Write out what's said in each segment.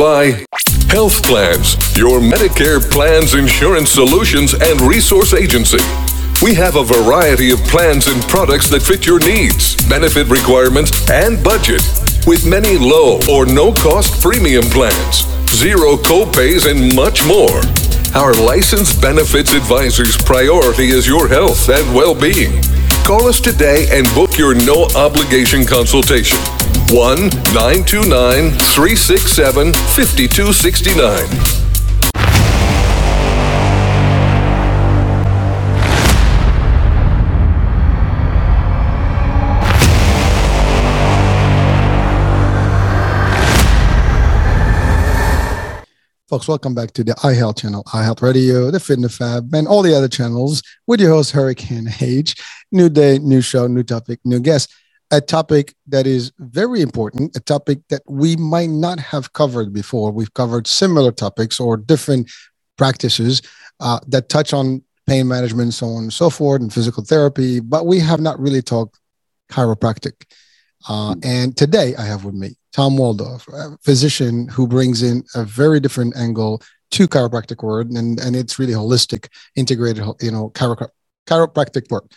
by Health Plans, your Medicare plans, insurance solutions, and resource agency. We have a variety of plans and products that fit your needs, benefit requirements, and budget, with many low or no cost premium plans, zero copays, and much more. Our licensed benefits advisor's priority is your health and well being. Call us today and book your no obligation consultation. 1 929 367 5269. Folks, welcome back to the iHealth channel, iHealth Radio, the Fitness Fab, and all the other channels with your host, Hurricane H. New day, new show, new topic, new guest. A topic that is very important, a topic that we might not have covered before. We've covered similar topics or different practices uh, that touch on pain management, so on and so forth, and physical therapy, but we have not really talked chiropractic. Uh, and today I have with me Tom Waldorf, a physician who brings in a very different angle to chiropractic work, and, and it's really holistic, integrated, you know, chiro- chiropractic work.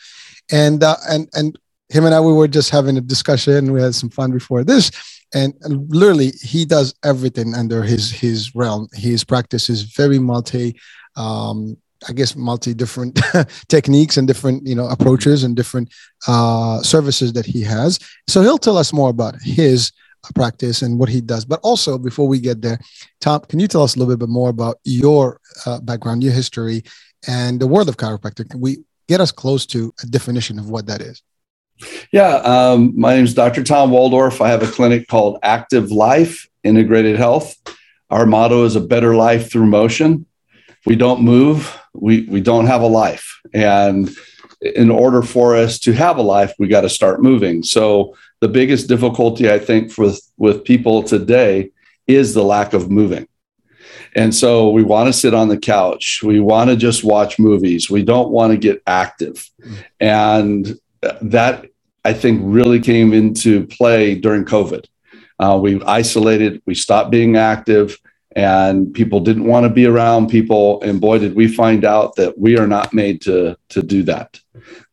And uh, and and him and I, we were just having a discussion. We had some fun before this, and, literally, he does everything under his his realm. His practice is very multi um, I guess multi different techniques and different you know approaches and different uh, services that he has. So he'll tell us more about his uh, practice and what he does. But also before we get there, Tom, can you tell us a little bit more about your uh, background, your history, and the world of chiropractic? Can we get us close to a definition of what that is? Yeah, um, my name is Dr. Tom Waldorf. I have a clinic called Active Life Integrated Health. Our motto is a better life through motion. We don't move, we we don't have a life and in order for us to have a life we got to start moving so the biggest difficulty i think with with people today is the lack of moving and so we want to sit on the couch we want to just watch movies we don't want to get active and that i think really came into play during covid. Uh, we isolated we stopped being active and people didn't want to be around people and boy did we find out that we are not made to to do that.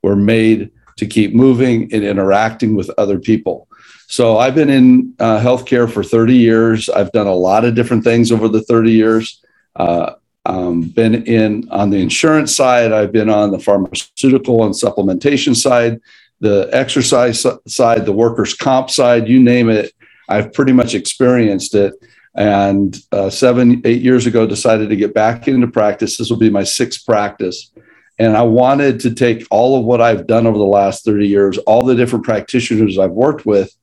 We're made to keep moving and interacting with other people. So i've been in uh, healthcare for 30 years. I've done a lot of different things over the 30 years. Uh, um, been in on the insurance side i've been on the pharmaceutical and supplementation side the exercise side the workers comp side you name it i've pretty much experienced it and uh, seven, eight years ago, decided to get back into practice. This will be my sixth practice. And I wanted to take all of what I've done over the last 30 years, all the different practitioners I've worked with,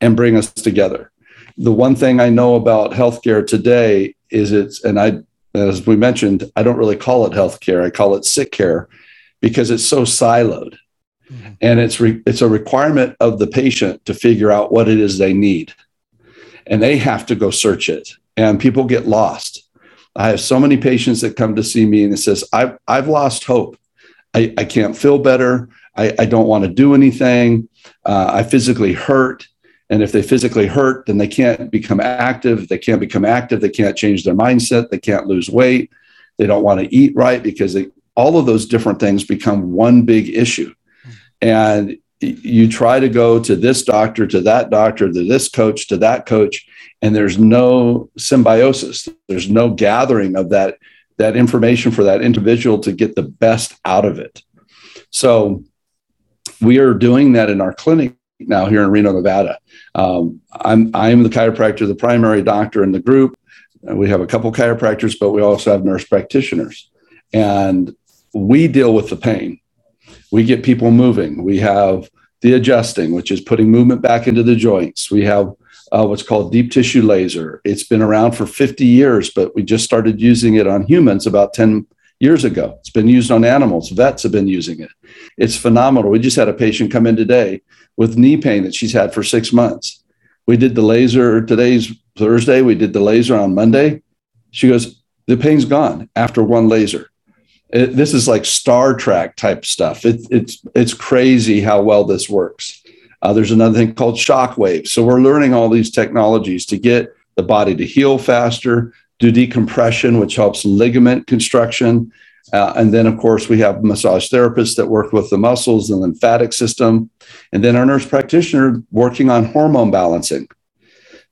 and bring us together. The one thing I know about healthcare today is it's, and I, as we mentioned, I don't really call it healthcare. I call it sick care because it's so siloed. Mm-hmm. And it's, re, it's a requirement of the patient to figure out what it is they need and they have to go search it and people get lost i have so many patients that come to see me and it says i've, I've lost hope I, I can't feel better i, I don't want to do anything uh, i physically hurt and if they physically hurt then they can't become active. They can't become active. They can't change their mindset. They can't lose weight. They don't want to eat right because they, all of those different things become one big issue. And you try to go to this doctor, to that doctor, to this coach, to that coach, and there's no symbiosis. There's no gathering of that that information for that individual to get the best out of it. So we are doing that in our clinic now here in Reno, Nevada. Um, I'm I'm the chiropractor, the primary doctor in the group. We have a couple chiropractors, but we also have nurse practitioners, and we deal with the pain we get people moving. We have the adjusting, which is putting movement back into the joints. We have uh, what's called deep tissue laser. It's been around for 50 years, but we just started using it on humans about 10 years ago. It's been used on animals. Vets have been using it. It's phenomenal. We just had a patient come in today with knee pain that she's had for six months. We did the laser today's Thursday. We did the laser on Monday. She goes, the pain's gone after one laser. It, this is like Star Trek type stuff. It, it's it's crazy how well this works. Uh, there's another thing called shock waves. So we're learning all these technologies to get the body to heal faster, do decompression, which helps ligament construction. Uh, and then, of course, we have massage therapists that work with the muscles and lymphatic system. And then our nurse practitioner working on hormone balancing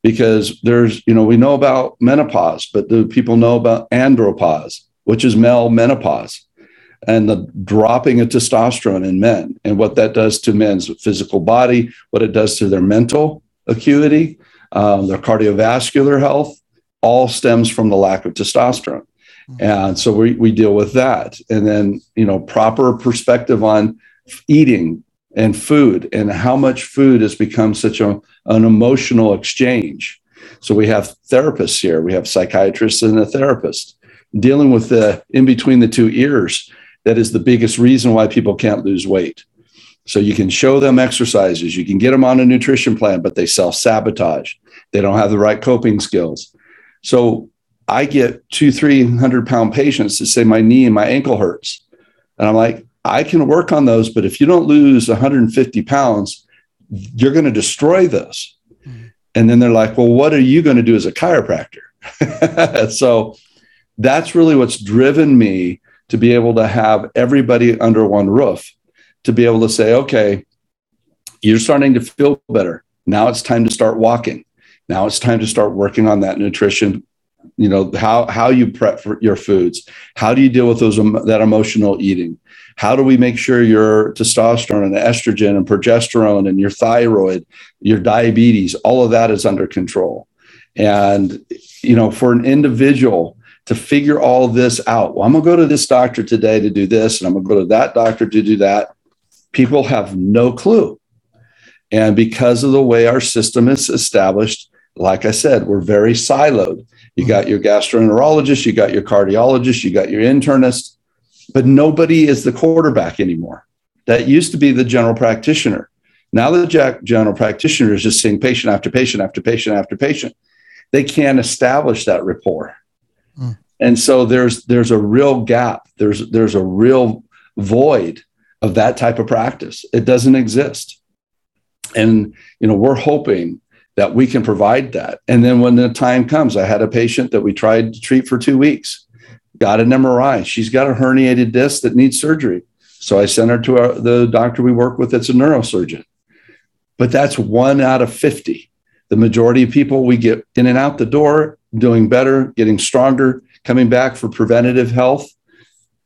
because there's, you know, we know about menopause, but do people know about andropause, which is male menopause? and the dropping of testosterone in men and what that does to men's physical body, what it does to their mental acuity, um, their cardiovascular health, all stems from the lack of testosterone. Mm-hmm. And so we, we deal with that. And then, you know, proper perspective on eating and food and how much food has become such a, an emotional exchange. So we have therapists here, we have psychiatrists and a therapist dealing with the in between the two ears. That is the biggest reason why people can't lose weight. So you can show them exercises, you can get them on a nutrition plan, but they self sabotage. They don't have the right coping skills. So I get two, 300 pound patients that say my knee and my ankle hurts. And I'm like, I can work on those, but if you don't lose 150 pounds, you're going to destroy those. Mm-hmm. And then they're like, well, what are you going to do as a chiropractor? so that's really what's driven me to be able to have everybody under one roof, to be able to say, okay, you're starting to feel better. Now it's time to start walking. Now it's time to start working on that nutrition. You know how how you prep for your foods. How do you deal with those that emotional eating? How do we make sure your testosterone and estrogen and progesterone and your thyroid, your diabetes, all of that is under control? And you know, for an individual to figure all this out. Well, I'm going to go to this doctor today to do this, and I'm going to go to that doctor to do that. People have no clue. And because of the way our system is established, like I said, we're very siloed. You got your gastroenterologist, you got your cardiologist, you got your internist, but nobody is the quarterback anymore. That used to be the general practitioner. Now the general practitioner is just seeing patient after patient after patient after patient. They can't establish that rapport. Mm. And so there's there's a real gap. There's there's a real void of that type of practice. It doesn't exist. And you know, we're hoping that we can provide that. And then when the time comes, I had a patient that we tried to treat for two weeks, got an MRI. She's got a herniated disc that needs surgery. So I sent her to our, the doctor we work with that's a neurosurgeon. But that's one out of 50. The majority of people we get in and out the door doing better, getting stronger, coming back for preventative health.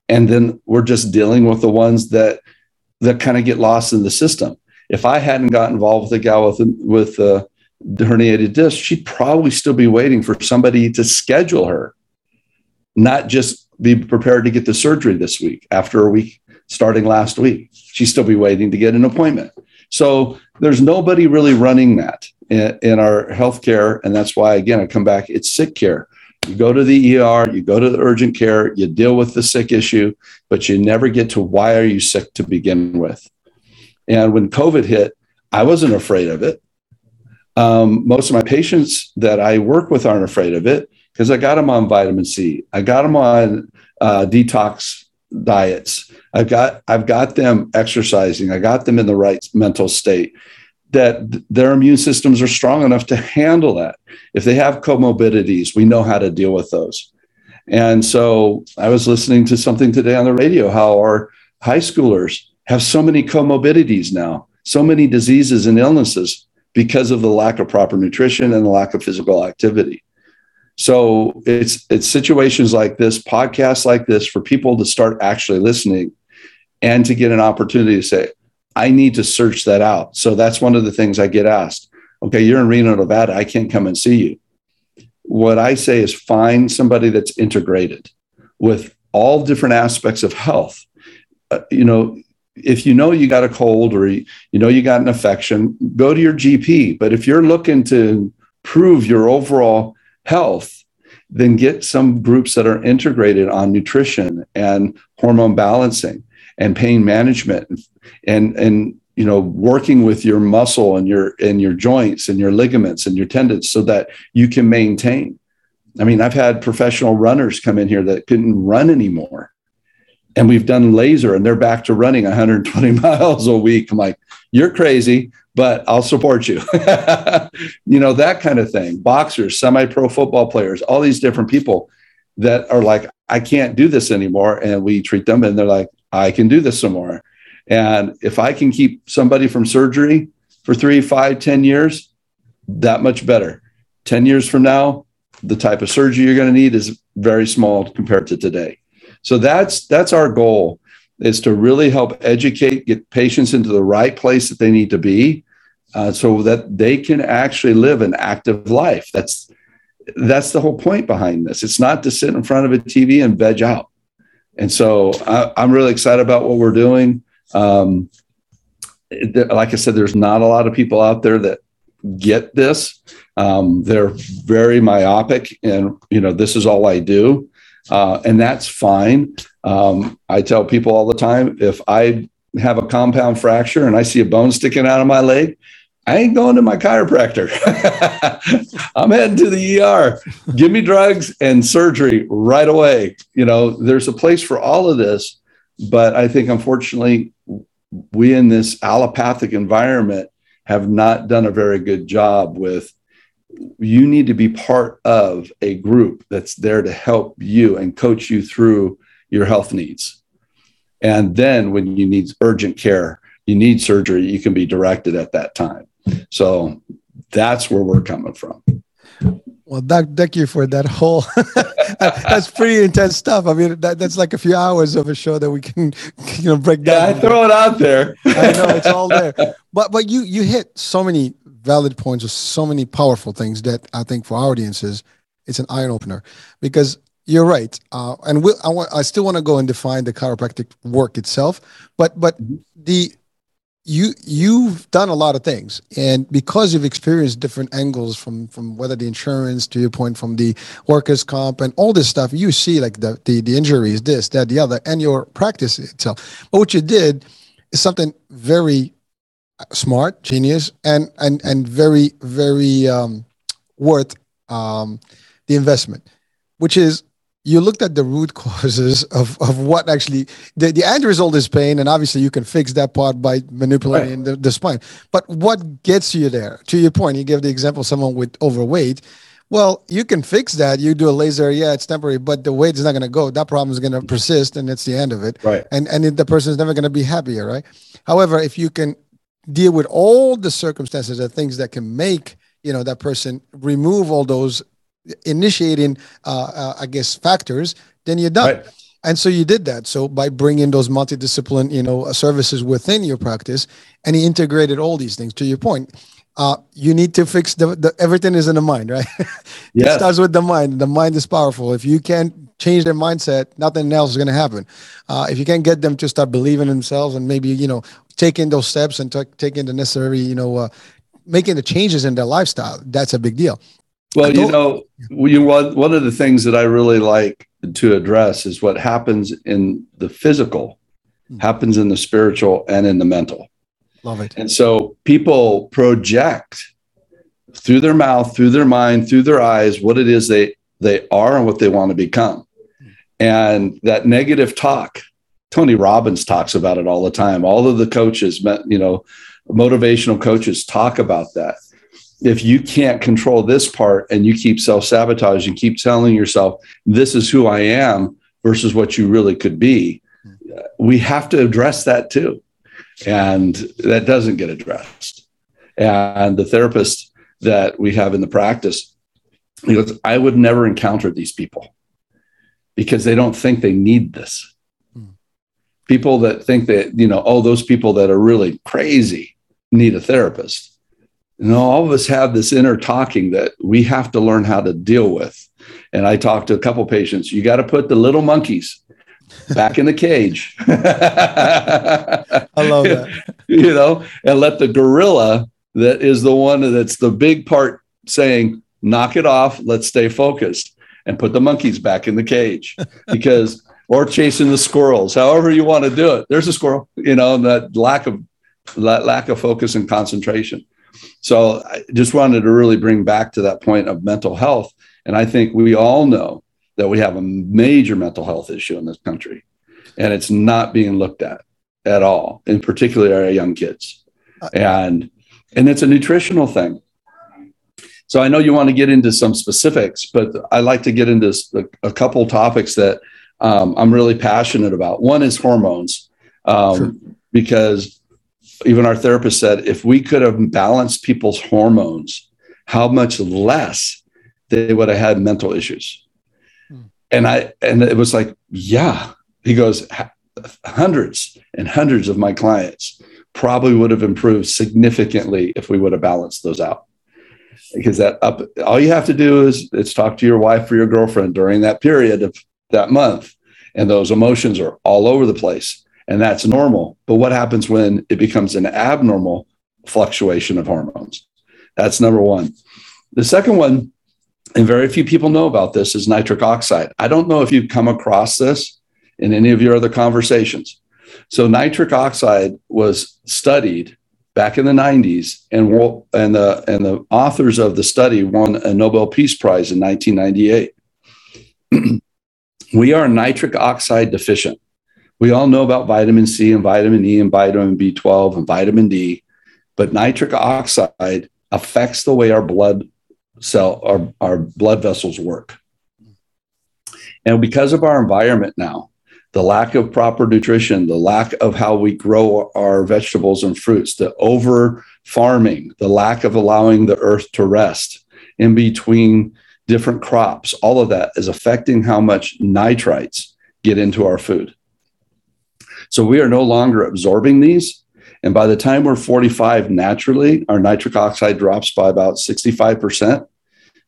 And then we're just dealing with the ones that that kind of get lost in the system. If I hadn't got involved with the gal with with uh, herniated disc, she'd probably still be waiting for somebody to schedule her, not just be prepared to get the surgery this week after a week starting last week. She'd still be waiting to get an appointment. So there's nobody really running that in, in our healthcare. And that's why, again, I come back, it's sick care. You go to the ER, you go to the urgent care, you deal with the sick issue, but you never get to why are you sick to begin with. And when COVID hit, I wasn't afraid of it. Um, most of my patients that I work with aren't afraid of it because I got them on vitamin C. I got them on uh, detox diets. I've got I've got them exercising. I got them in the right mental state that their immune systems are strong enough to handle that. If they have comorbidities, we know how to deal with those. And so I was listening to something today on the radio how our high schoolers have so many comorbidities now, so many diseases and illnesses because of the lack of proper nutrition and the lack of physical activity. So it's it's situations like this, podcasts like this for people to start actually listening and to get an opportunity to say, I need to search that out. So that's one of the things I get asked. Okay, you're in Reno, Nevada. I can't come and see you. What I say is find somebody that's integrated with all different aspects of health. Uh, you know, if you know you got a cold or you, know you got an infection, go to your GP. But if you're looking to improve your overall health, then get some groups that are integrated on nutrition and hormone balancing and pain management and and you know working with your muscle and your and your joints and your ligaments and your tendons so that you can maintain i mean i've had professional runners come in here that couldn't run anymore and we've done laser and they're back to running 120 miles a week. I'm like, you're crazy, but I'll support you. you know, that kind of thing. Boxers, semi pro football players, all these different people that are like, I can't do this anymore. And we treat them and they're like, I can do this some more. And if I can keep somebody from surgery for three, five, ten years, that much better. 10 years from now, the type of surgery you're going to need is very small compared to today. So that's that's our goal is to really help educate, get patients into the right place that they need to be, uh, so that they can actually live an active life. That's that's the whole point behind this. It's not to sit in front of a TV and veg out. And so I, am really excited about what we're doing. Um, like I said, there's not a lot of people out there that get this. Um, they're very myopic, and you know this is all I do, uh, and that's fine. Um, I tell people all the time if I have a compound fracture and I see a bone sticking out of my leg, I ain't going to my chiropractor. I'm heading to the ER. Give me drugs and surgery right away. You know, there's a place for all of this, but I think unfortunately, we in this allopathic environment have not done a very good job with you need to be part of a group that's there to help you and coach you through your health needs. And then when you need urgent care, you need surgery, you can be directed at that time. So that's where we're coming from. Well, Doc, thank you for that whole. that's pretty intense stuff. I mean, that, that's like a few hours of a show that we can, you know, break down. Yeah, I throw it out there. I know it's all there, but but you you hit so many valid points of so many powerful things that I think for our audiences, it's an eye opener because you're right. Uh, and we'll, I, want, I still want to go and define the chiropractic work itself, but but mm-hmm. the you you've done a lot of things and because you've experienced different angles from from whether the insurance to your point from the workers comp and all this stuff you see like the the, the injuries this that the other and your practice itself but what you did is something very smart genius and and and very very um, worth um, the investment which is you looked at the root causes of, of what actually the, the end result is pain and obviously you can fix that part by manipulating right. the, the spine. But what gets you there? To your point you gave the example of someone with overweight. Well you can fix that. You do a laser yeah it's temporary but the weight is not going to go. That problem is going to persist and it's the end of it. Right. And and the person is never going to be happier right? However if you can deal with all the circumstances and things that can make you know that person remove all those initiating, uh, uh, I guess, factors, then you're done. Right. And so you did that. So by bringing those multidiscipline, you know, uh, services within your practice, and he integrated all these things. To your point, uh, you need to fix the, the everything is in the mind, right? Yeah. it starts with the mind. The mind is powerful. If you can't change their mindset, nothing else is going to happen. Uh, if you can't get them to start believing themselves and maybe you know taking those steps and t- taking the necessary, you know, uh, making the changes in their lifestyle, that's a big deal. Well, you know, you, one, one of the things that I really like to address is what happens in the physical, mm-hmm. happens in the spiritual, and in the mental. Love it. And so people project through their mouth, through their mind, through their eyes, what it is they they are and what they want to become. And that negative talk, Tony Robbins talks about it all the time. All of the coaches, you know, motivational coaches talk about that if you can't control this part and you keep self sabotaging, keep telling yourself, this is who I am versus what you really could be, we have to address that too. And that doesn't get addressed. And the therapist that we have in the practice, he goes, I would never encounter these people because they don't think they need this. People that think that, you know, oh, those people that are really crazy need a therapist you know, all of us have this inner talking that we have to learn how to deal with. And I talked to a couple patients, you got to put the little monkeys back in the cage. I love that. You know, and let the gorilla that is the one that's the big part saying, knock it off, let's stay focused and put the monkeys back in the cage because or chasing the squirrels, however you want to do it. There's a squirrel, you know, that lack of that lack of focus and concentration. So I just wanted to really bring back to that point of mental health. And I think we all know that we have a major mental health issue in this country. and it's not being looked at at all, in particular our young kids. And and it's a nutritional thing. So I know you want to get into some specifics, but I like to get into a couple topics that um, I'm really passionate about. One is hormones, um, sure. because even our therapist said if we could have balanced people's hormones, how much less they would have had mental issues. Hmm. And I and it was like, yeah. He goes, hundreds and hundreds of my clients probably would have improved significantly if we would have balanced those out because that up all you have to do is it's talk to your wife or your girlfriend during that period of that month. And those emotions are all over the place. And that's normal. But what happens when it becomes an abnormal fluctuation of hormones? That's number one. The second one and very few people know about this is nitric oxide. I don't know if you've come across this in any of your other conversations. So nitric oxide was studied back in the 90s, and and the and the authors of the study won a Nobel Peace Prize in 1998. we are nitric oxide deficient. We all know about vitamin C and vitamin E and vitamin B12 and vitamin D, but nitric oxide affects the way our blood cell our, our blood vessels work. And because of our environment now, the lack of proper nutrition, the lack of how we grow our vegetables and fruits, the over farming, the lack of allowing the earth to rest in between different crops, all of that is affecting how much nitrites get into our food. So we are no longer absorbing these. And by the time we're 45, naturally, our nitric oxide drops by about 65%.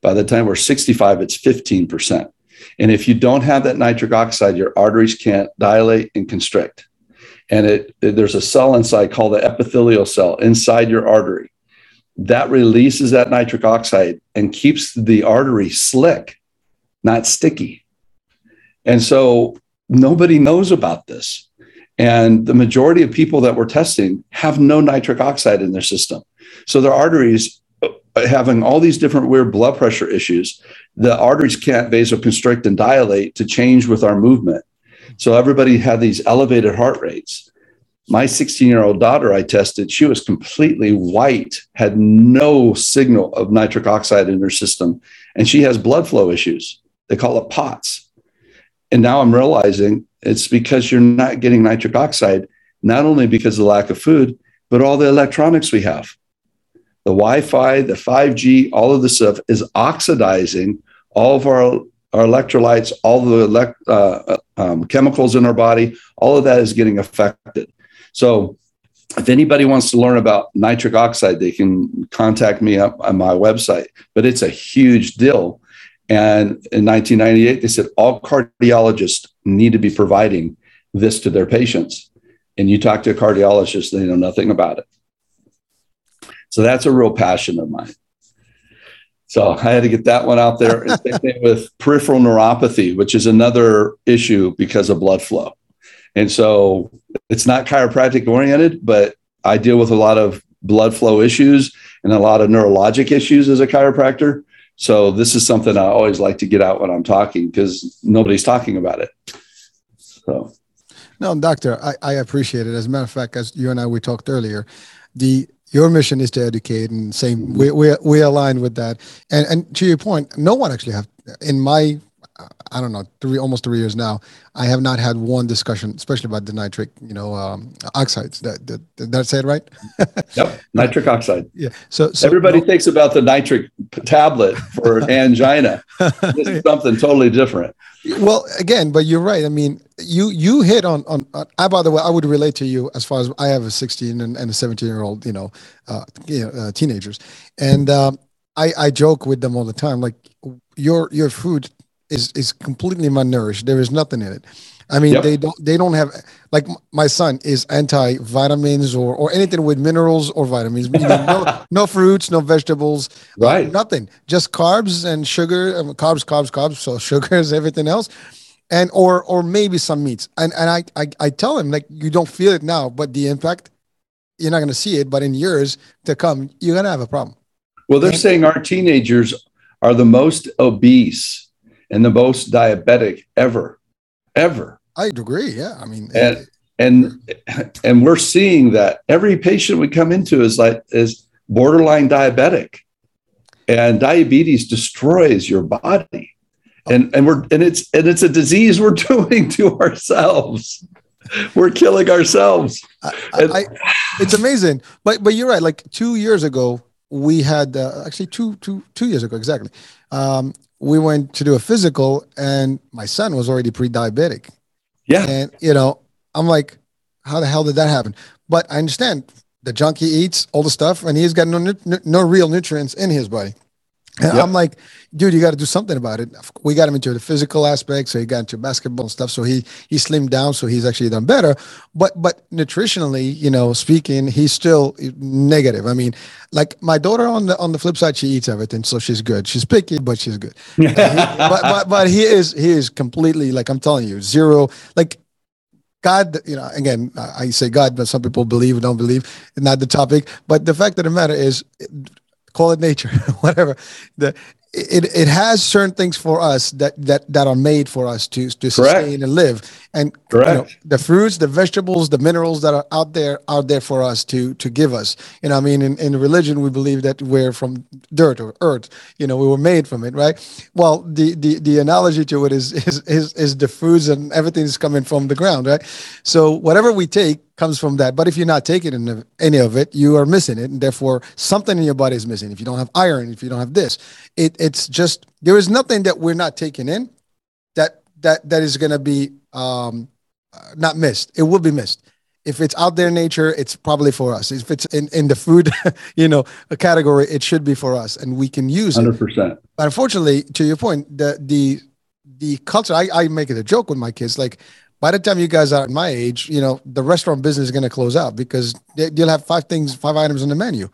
By the time we're 65, it's 15%. And if you don't have that nitric oxide, your arteries can't dilate and constrict. And it, there's a cell inside called the epithelial cell inside your artery that releases that nitric oxide and keeps the artery slick, not sticky. And so nobody knows about this. And the majority of people that we're testing have no nitric oxide in their system. So their arteries uh, having all these different weird blood pressure issues, the arteries can't vasoconstrict and dilate to change with our movement. So everybody had these elevated heart rates. My 16 year old daughter, I tested, she was completely white, had no signal of nitric oxide in her system, and she has blood flow issues. They call it POTS. And now I'm realizing it's because you're not getting nitric oxide, not only because of the lack of food, but all the electronics we have the Wi-Fi, the 5G, all of this stuff is oxidizing all of our, our electrolytes, all the elect, uh, um, chemicals in our body, all of that is getting affected. So if anybody wants to learn about nitric oxide, they can contact me up on my website. But it's a huge deal. And in 1998, they said all cardiologists need to be providing this to their patients. And you talk to a cardiologist, they know nothing about it. So that's a real passion of mine. So I had to get that one out there. With peripheral neuropathy, which is another issue because of blood flow. And so it's not chiropractic oriented, but I deal with a lot of blood flow issues and a lot of neurologic issues as a chiropractor. So this is something I always like to get out when I'm talking because nobody's talking about it. So no, doctor, I, I appreciate it. As a matter of fact, as you and I we talked earlier, the your mission is to educate and same we we we align with that and and to your point no one actually have in my I don't know, three almost three years now. I have not had one discussion, especially about the nitric, you know, um, oxides. That, that that's it, right? yep, nitric oxide. Yeah. So, so everybody no, thinks about the nitric tablet for angina. this is something totally different. Well, again, but you're right. I mean, you you hit on on. on I by the way, I would relate to you as far as I have a 16 and, and a 17 year old, you know, uh, you know, uh, teenagers, and um, I I joke with them all the time, like your your food is is completely malnourished. There is nothing in it. I mean, yep. they don't they don't have like my son is anti vitamins or or anything with minerals or vitamins. no, no fruits, no vegetables, right? Uh, nothing, just carbs and sugar, um, carbs, carbs, carbs. So sugars, everything else, and or or maybe some meats. And and I I, I tell him like you don't feel it now, but the impact you're not going to see it, but in years to come, you're going to have a problem. Well, they're and, saying our teenagers are the most obese and the most diabetic ever, ever. I agree. Yeah, I mean, and and and we're seeing that every patient we come into is like is borderline diabetic, and diabetes destroys your body, and and we're and it's and it's a disease we're doing to ourselves. We're killing ourselves. I, I, it's amazing, but but you're right. Like two years ago, we had uh, actually two two two years ago exactly. Um, we went to do a physical, and my son was already pre-diabetic. Yeah, and you know, I'm like, how the hell did that happen? But I understand the junk he eats, all the stuff, and he's got no no real nutrients in his body. And yep. I'm like, dude, you got to do something about it. We got him into the physical aspect, so he got into basketball and stuff. So he he slimmed down, so he's actually done better. But but nutritionally, you know, speaking, he's still negative. I mean, like my daughter on the on the flip side, she eats everything, so she's good. She's picky, but she's good. he, but, but but he is he is completely like I'm telling you, zero like God, you know, again, I say God, but some people believe don't believe, not the topic. But the fact of the matter is, call it nature, whatever. The it it has certain things for us that that that are made for us to to sustain and live. And you know, the fruits, the vegetables, the minerals that are out there out there for us to to give us. You know, I mean, in, in religion we believe that we're from dirt or earth. You know, we were made from it, right? Well, the the the analogy to it is is is, is the foods and everything is coming from the ground, right? So whatever we take comes from that. But if you're not taking any of it, you are missing it, and therefore something in your body is missing. If you don't have iron, if you don't have this, it, it's just there is nothing that we're not taking in that that that is going to be um, not missed. It will be missed. If it's out there in nature, it's probably for us. If it's in, in the food, you know, a category, it should be for us, and we can use 100%. it. 100%. But unfortunately, to your point, the the the culture. I, I make it a joke with my kids. Like by the time you guys are at my age, you know, the restaurant business is going to close out because you'll have five things, five items on the menu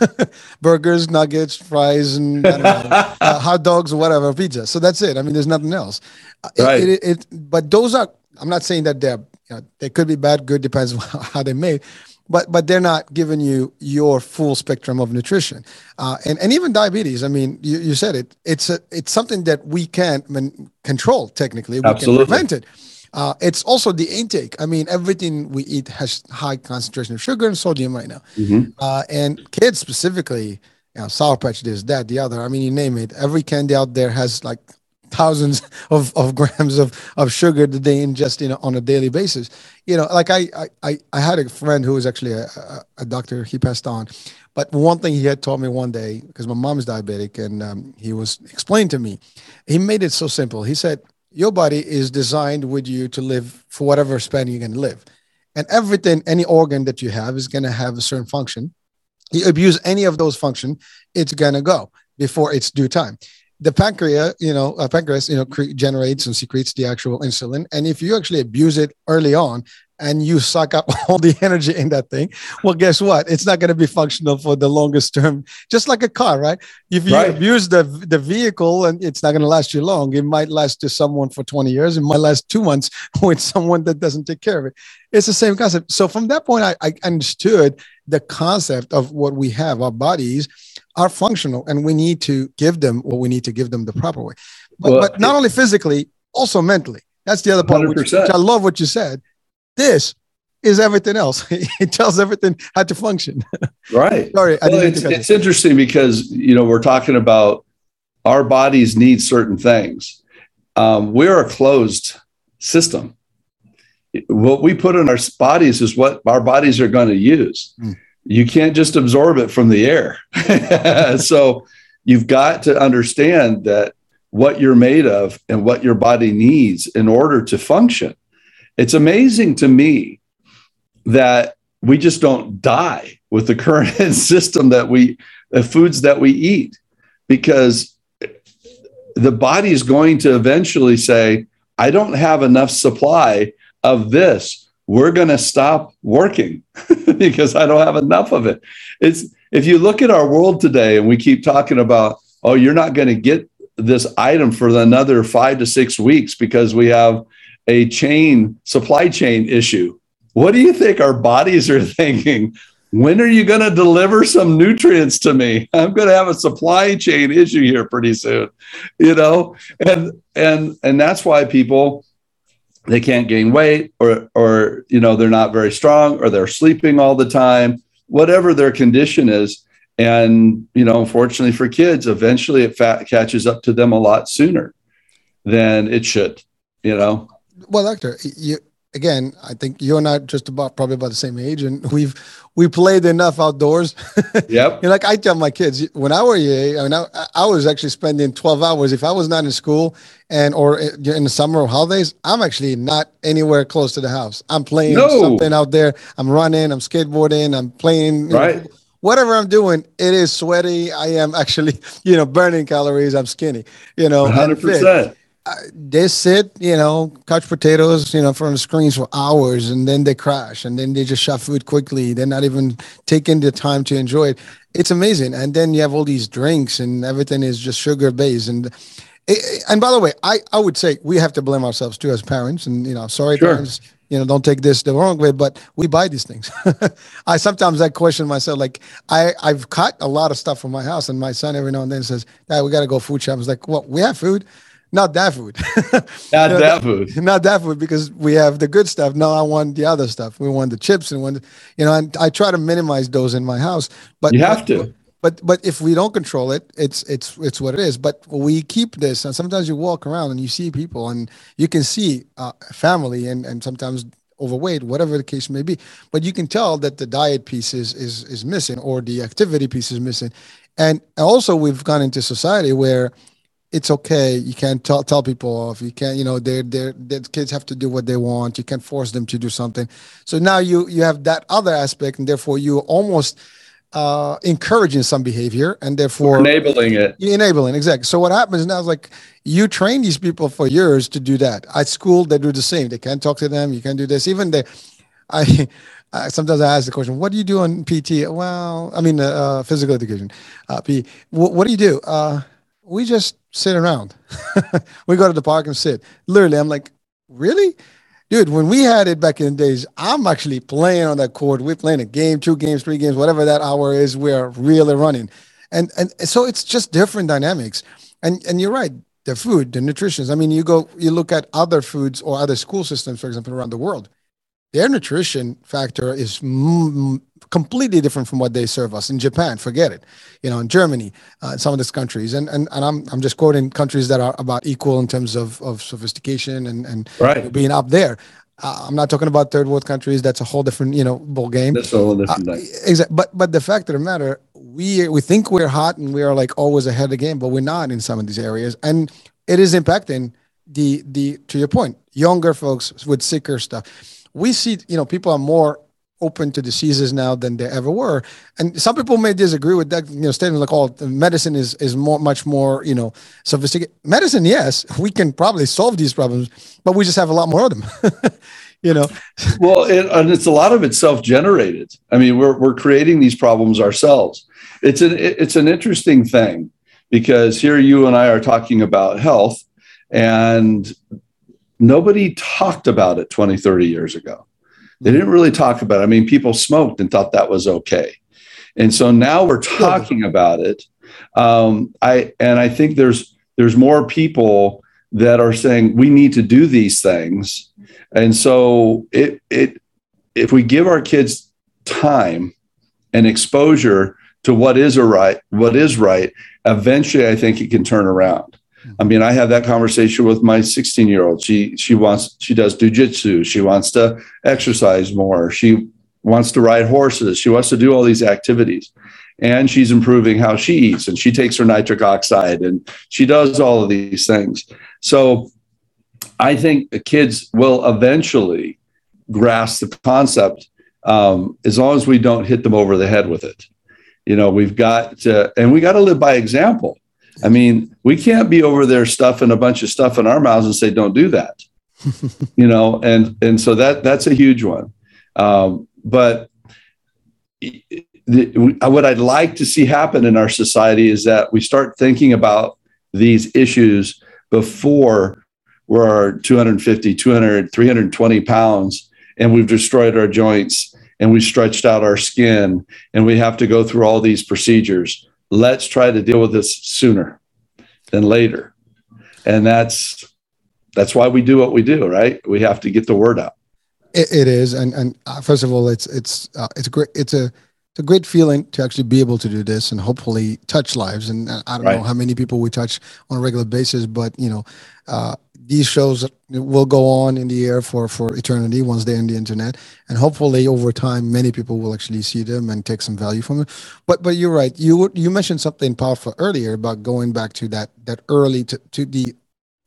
burgers, nuggets, fries, and uh, hot dogs, or whatever, pizza. So that's it. I mean, there's nothing else. Uh, right. It, it, it, but those are, I'm not saying that they're, you know, they could be bad, good, depends on how they're made. But, but they're not giving you your full spectrum of nutrition, uh, and and even diabetes. I mean, you, you said it. It's a it's something that we can't control technically. We Absolutely. can prevent it uh, it's also the intake. I mean, everything we eat has high concentration of sugar and sodium right now. Mm-hmm. Uh, and kids specifically, you know, Sour Patch, this, that, the other. I mean, you name it. Every candy out there has like thousands of, of grams of, of sugar that they ingest you know, on a daily basis. You know, like I, I, I had a friend who was actually a, a, a doctor. He passed on. But one thing he had taught me one day, because my mom is diabetic, and um, he was explaining to me, he made it so simple. He said, your body is designed with you to live for whatever span you're going to live. And everything, any organ that you have is going to have a certain function. You abuse any of those function, it's going to go before its due time. The pancreas, you know, uh, pancreas, you know, cre- generates and secretes the actual insulin. And if you actually abuse it early on, and you suck up all the energy in that thing, well, guess what? It's not going to be functional for the longest term. Just like a car, right? If you right. abuse the the vehicle and it's not going to last you long, it might last to someone for 20 years. It might last two months with someone that doesn't take care of it. It's the same concept. So from that point, I, I understood the concept of what we have. Our bodies are functional, and we need to give them what we need to give them the proper way. But, well, but not only physically, also mentally. That's the other part, which, which I love what you said this is everything else. it tells everything how to function. Right. Sorry. Well, it's, it's interesting because, you know, we're talking about our bodies need certain things. Um, we're a closed system. What we put in our bodies is what our bodies are going to use. Mm. You can't just absorb it from the air. so you've got to understand that what you're made of and what your body needs in order to function. It's amazing to me that we just don't die with the current system that we, the foods that we eat, because the body is going to eventually say, I don't have enough supply of this. We're going to stop working because I don't have enough of it. It's if you look at our world today and we keep talking about, oh, you're not going to get this item for another five to six weeks because we have a chain supply chain issue. What do you think our bodies are thinking? When are you going to deliver some nutrients to me? I'm going to have a supply chain issue here pretty soon, you know? And and and that's why people they can't gain weight or or you know they're not very strong or they're sleeping all the time whatever their condition is and you know unfortunately for kids eventually it fat catches up to them a lot sooner than it should you know well doctor you again i think you're not just about probably about the same age and we've we played enough outdoors yep like i tell my kids when i were your I, mean, I, I was actually spending 12 hours if i was not in school and or eh, in the summer or holidays i'm actually not anywhere close to the house i'm playing no. something out there i'm running i'm skateboarding i'm playing right know, whatever I'm doing, it is sweaty. I am actually, you know, burning calories. I'm skinny, you know, 100%. They sit, you know, couch potatoes, you know, from the screens for hours and then they crash and then they just shove food quickly. They're not even taking the time to enjoy it. It's amazing. And then you have all these drinks and everything is just sugar based. And eh, eh, and by the way, I, I would say we have to blame ourselves too as parents. And, you know, sorry, sure. parents, you know don't take this the wrong way but we buy these things i sometimes i question myself like i i've cut a lot of stuff from my house and my son every now and then says dad we got to go food shop i was like well we have food not that food. Not know, that food. not that food because we have the good stuff. No i want the other stuff. We want the chips and when you know and i try to minimize those in my house but you have to. but but if we don't control it it's it's it's what it is. But we keep this and sometimes you walk around and you see people and you can see uh, family and and sometimes overweight whatever the case may be. But you can tell that the diet piece is is is missing or the activity piece is missing. And also we've gone into society where it's okay you can't tell, tell people off you can't you know they're, they're, their kids have to do what they want you can't force them to do something so now you you have that other aspect and therefore you almost uh, encouraging some behavior and therefore enabling it. Enabling, exactly. So what happens now is like you train these people for years to do that. At school, they do the same. They can't talk to them. You can't do this. Even they, I, I sometimes I ask the question, "What do you do on PT?" Well, I mean, uh, uh, physical education. Uh, P. W- what do you do? Uh, we just sit around. we go to the park and sit. Literally, I'm like, really? dude, when we had it back in the days, I'm actually playing on that court. We're playing a game, two games, three games, whatever that hour is. We're really running, and and so it's just different dynamics. And and you're right, the food, the nutrition. I mean, you go, you look at other foods or other school systems, for example, around the world. Their nutrition factor is m- completely different from what they serve us in Japan. Forget it. You know, in Germany, uh, some of these countries, and and, and I'm I'm just quoting countries that are about equal in terms of of sophistication and and right. being up there. Uh, I'm not talking about third world countries. That's a whole different, you know, ball game. That's a whole different. Uh, exactly. But but the fact of the matter, we we think we're hot and we are like always ahead of the game, but we're not in some of these areas, and it is impacting the the to your point, younger folks with sicker stuff. We see, you know, people are more open to diseases now than they ever were. And some people may disagree with that, you know, statement like, oh, medicine is is more much more, you know, sophisticated. Medicine, yes, we can probably solve these problems, but we just have a lot more of them. you know. well, it, and it's a lot of it self-generated. I mean, we're we're creating these problems ourselves. It's an it's an interesting thing because here you and I are talking about health and nobody talked about it 20 30 years ago they didn't really talk about it. I mean, people smoked and thought that was okay. And so now we're talking about it. Um, I and I think there's there's more people that are saying we need to do these things. And so it it if we give our kids time and exposure to what is a right, what is right, eventually I think it can turn around. I mean, I have that conversation with my 16 year old. She she wants she does jujitsu. She wants to exercise more. She wants to ride horses. She wants to do all these activities, and she's improving how she eats. And she takes her nitric oxide, and she does all of these things. So, I think the kids will eventually grasp the concept um, as long as we don't hit them over the head with it. You know, we've got to, and we got to live by example I mean, we can't be over there stuffing a bunch of stuff in our mouths and say, "Don't do that," you know. And and so that that's a huge one. Um, but the, what I'd like to see happen in our society is that we start thinking about these issues before we're 250, 200, 320 pounds and we've destroyed our joints and we stretched out our skin and we have to go through all these procedures let's try to deal with this sooner than later. And that's that's why we do what we do, right? We have to get the word out. it, it is, and and uh, first of all, it's it's uh, it's a great it's a it's a great feeling to actually be able to do this and hopefully touch lives. And uh, I don't Right. know how many people we touch on a regular basis, but you know, uh, these shows will go on in the air for for eternity once they're in the internet, and hopefully over time, many people will actually see them and take some value from it. But but you're right. You you mentioned something powerful earlier about going back to that that early to, to the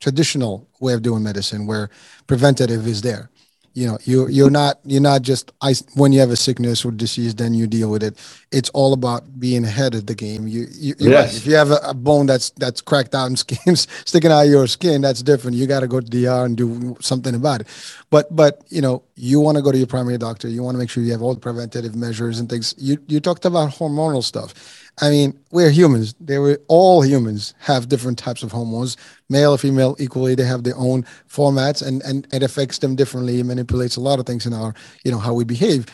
traditional way of doing medicine where preventative is there you know you you're not you're not just I, when you have a sickness or disease then you deal with it. It's all about being ahead of the game. You, you you're right. Yes. if you have a, a bone that's that's cracked out and skin sticking out of your skin that's different. You got to go to the ER and do something about it. But but you know you want to go to your primary doctor. You want to make sure you have all the preventative measures and things. You you talked about hormonal stuff I mean, we're humans. They were all humans have different types of hormones, male or female equally. They have their own formats, and and it affects them differently. It manipulates a lot of things in our, you know, how we behave.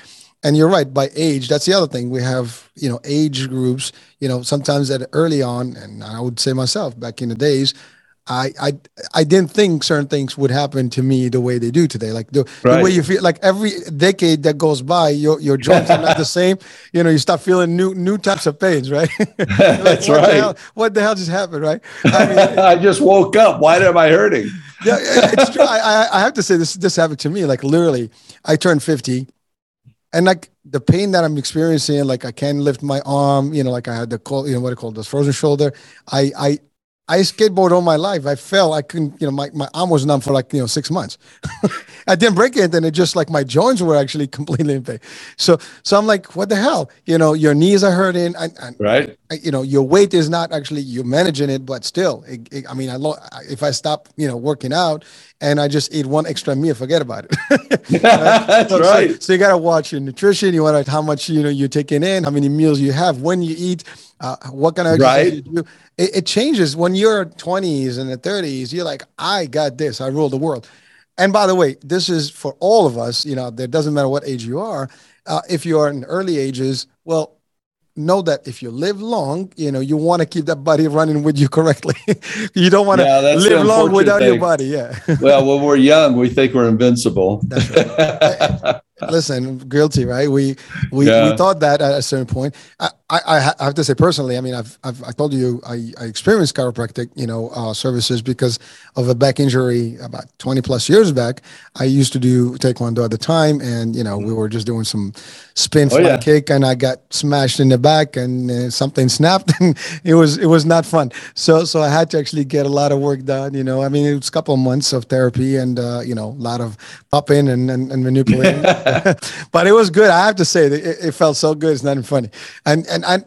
And you're right. By age, that's the other thing. We have, you know, age groups. You know, sometimes at early on, and I would say myself back in the days, I I I didn't think certain things would happen to me the way they do today. Like the, the way you feel. Like every decade that goes by, your your joints are not the same. You know, you start feeling new new types of pains, right? Like, That's what The right. hell, what the hell just happened, right? I mean, I just woke up. Why am I hurting? yeah, it's true. I, I I have to say this this happened to me. Like literally, I turned fifty, and like the pain that I'm experiencing, like I can't lift my arm. You know, like I had the cold, you know what I call this frozen shoulder. I I I skateboard all my life. I fell. I couldn't. You know, my, my arm was numb for like you know six months. I didn't break it, and it just like my joints were actually completely in pain. So so I'm like, what the hell? You know, your knees are hurting. And, and Right. I- you know your weight is not actually you're managing it but still it, it- i mean i lo- if i stop you know working out and i just eat one extra meal forget about it That's so, so- right. so you got to watch your nutrition you want to how much you know you're taking in how many meals you have when you eat uh, what kind of exercise Right. you do it, it changes when you're 20s and the 30s you're like i got this i rule the world and by the way this is for all of us you know it doesn't matter what age you are uh, if you are in early ages well know that if you live long, you know, you want to keep that body running with you correctly. you don't want to Yeah, live long without your body. Yeah. Well, when we're young, we think we're invincible. That's Listen, guilty, right? We we, Yeah. we thought that at a certain point. I, I I have to say personally, I mean, I've I've I told you I, I experienced chiropractic, you know, uh, services because of a back injury about 20 plus years back. I used to do taekwondo at the time, and you know, we were just doing some spin Oh, yeah. kick, and I got smashed in the back, and uh, something snapped, and it was it was not fun. So so I had to actually get a lot of work done. You know, I mean, it was a couple of months of therapy, and uh, you know, a lot of popping and and, and manipulating. but it was good. I have to say, it, it felt so good. It's not even funny. And and I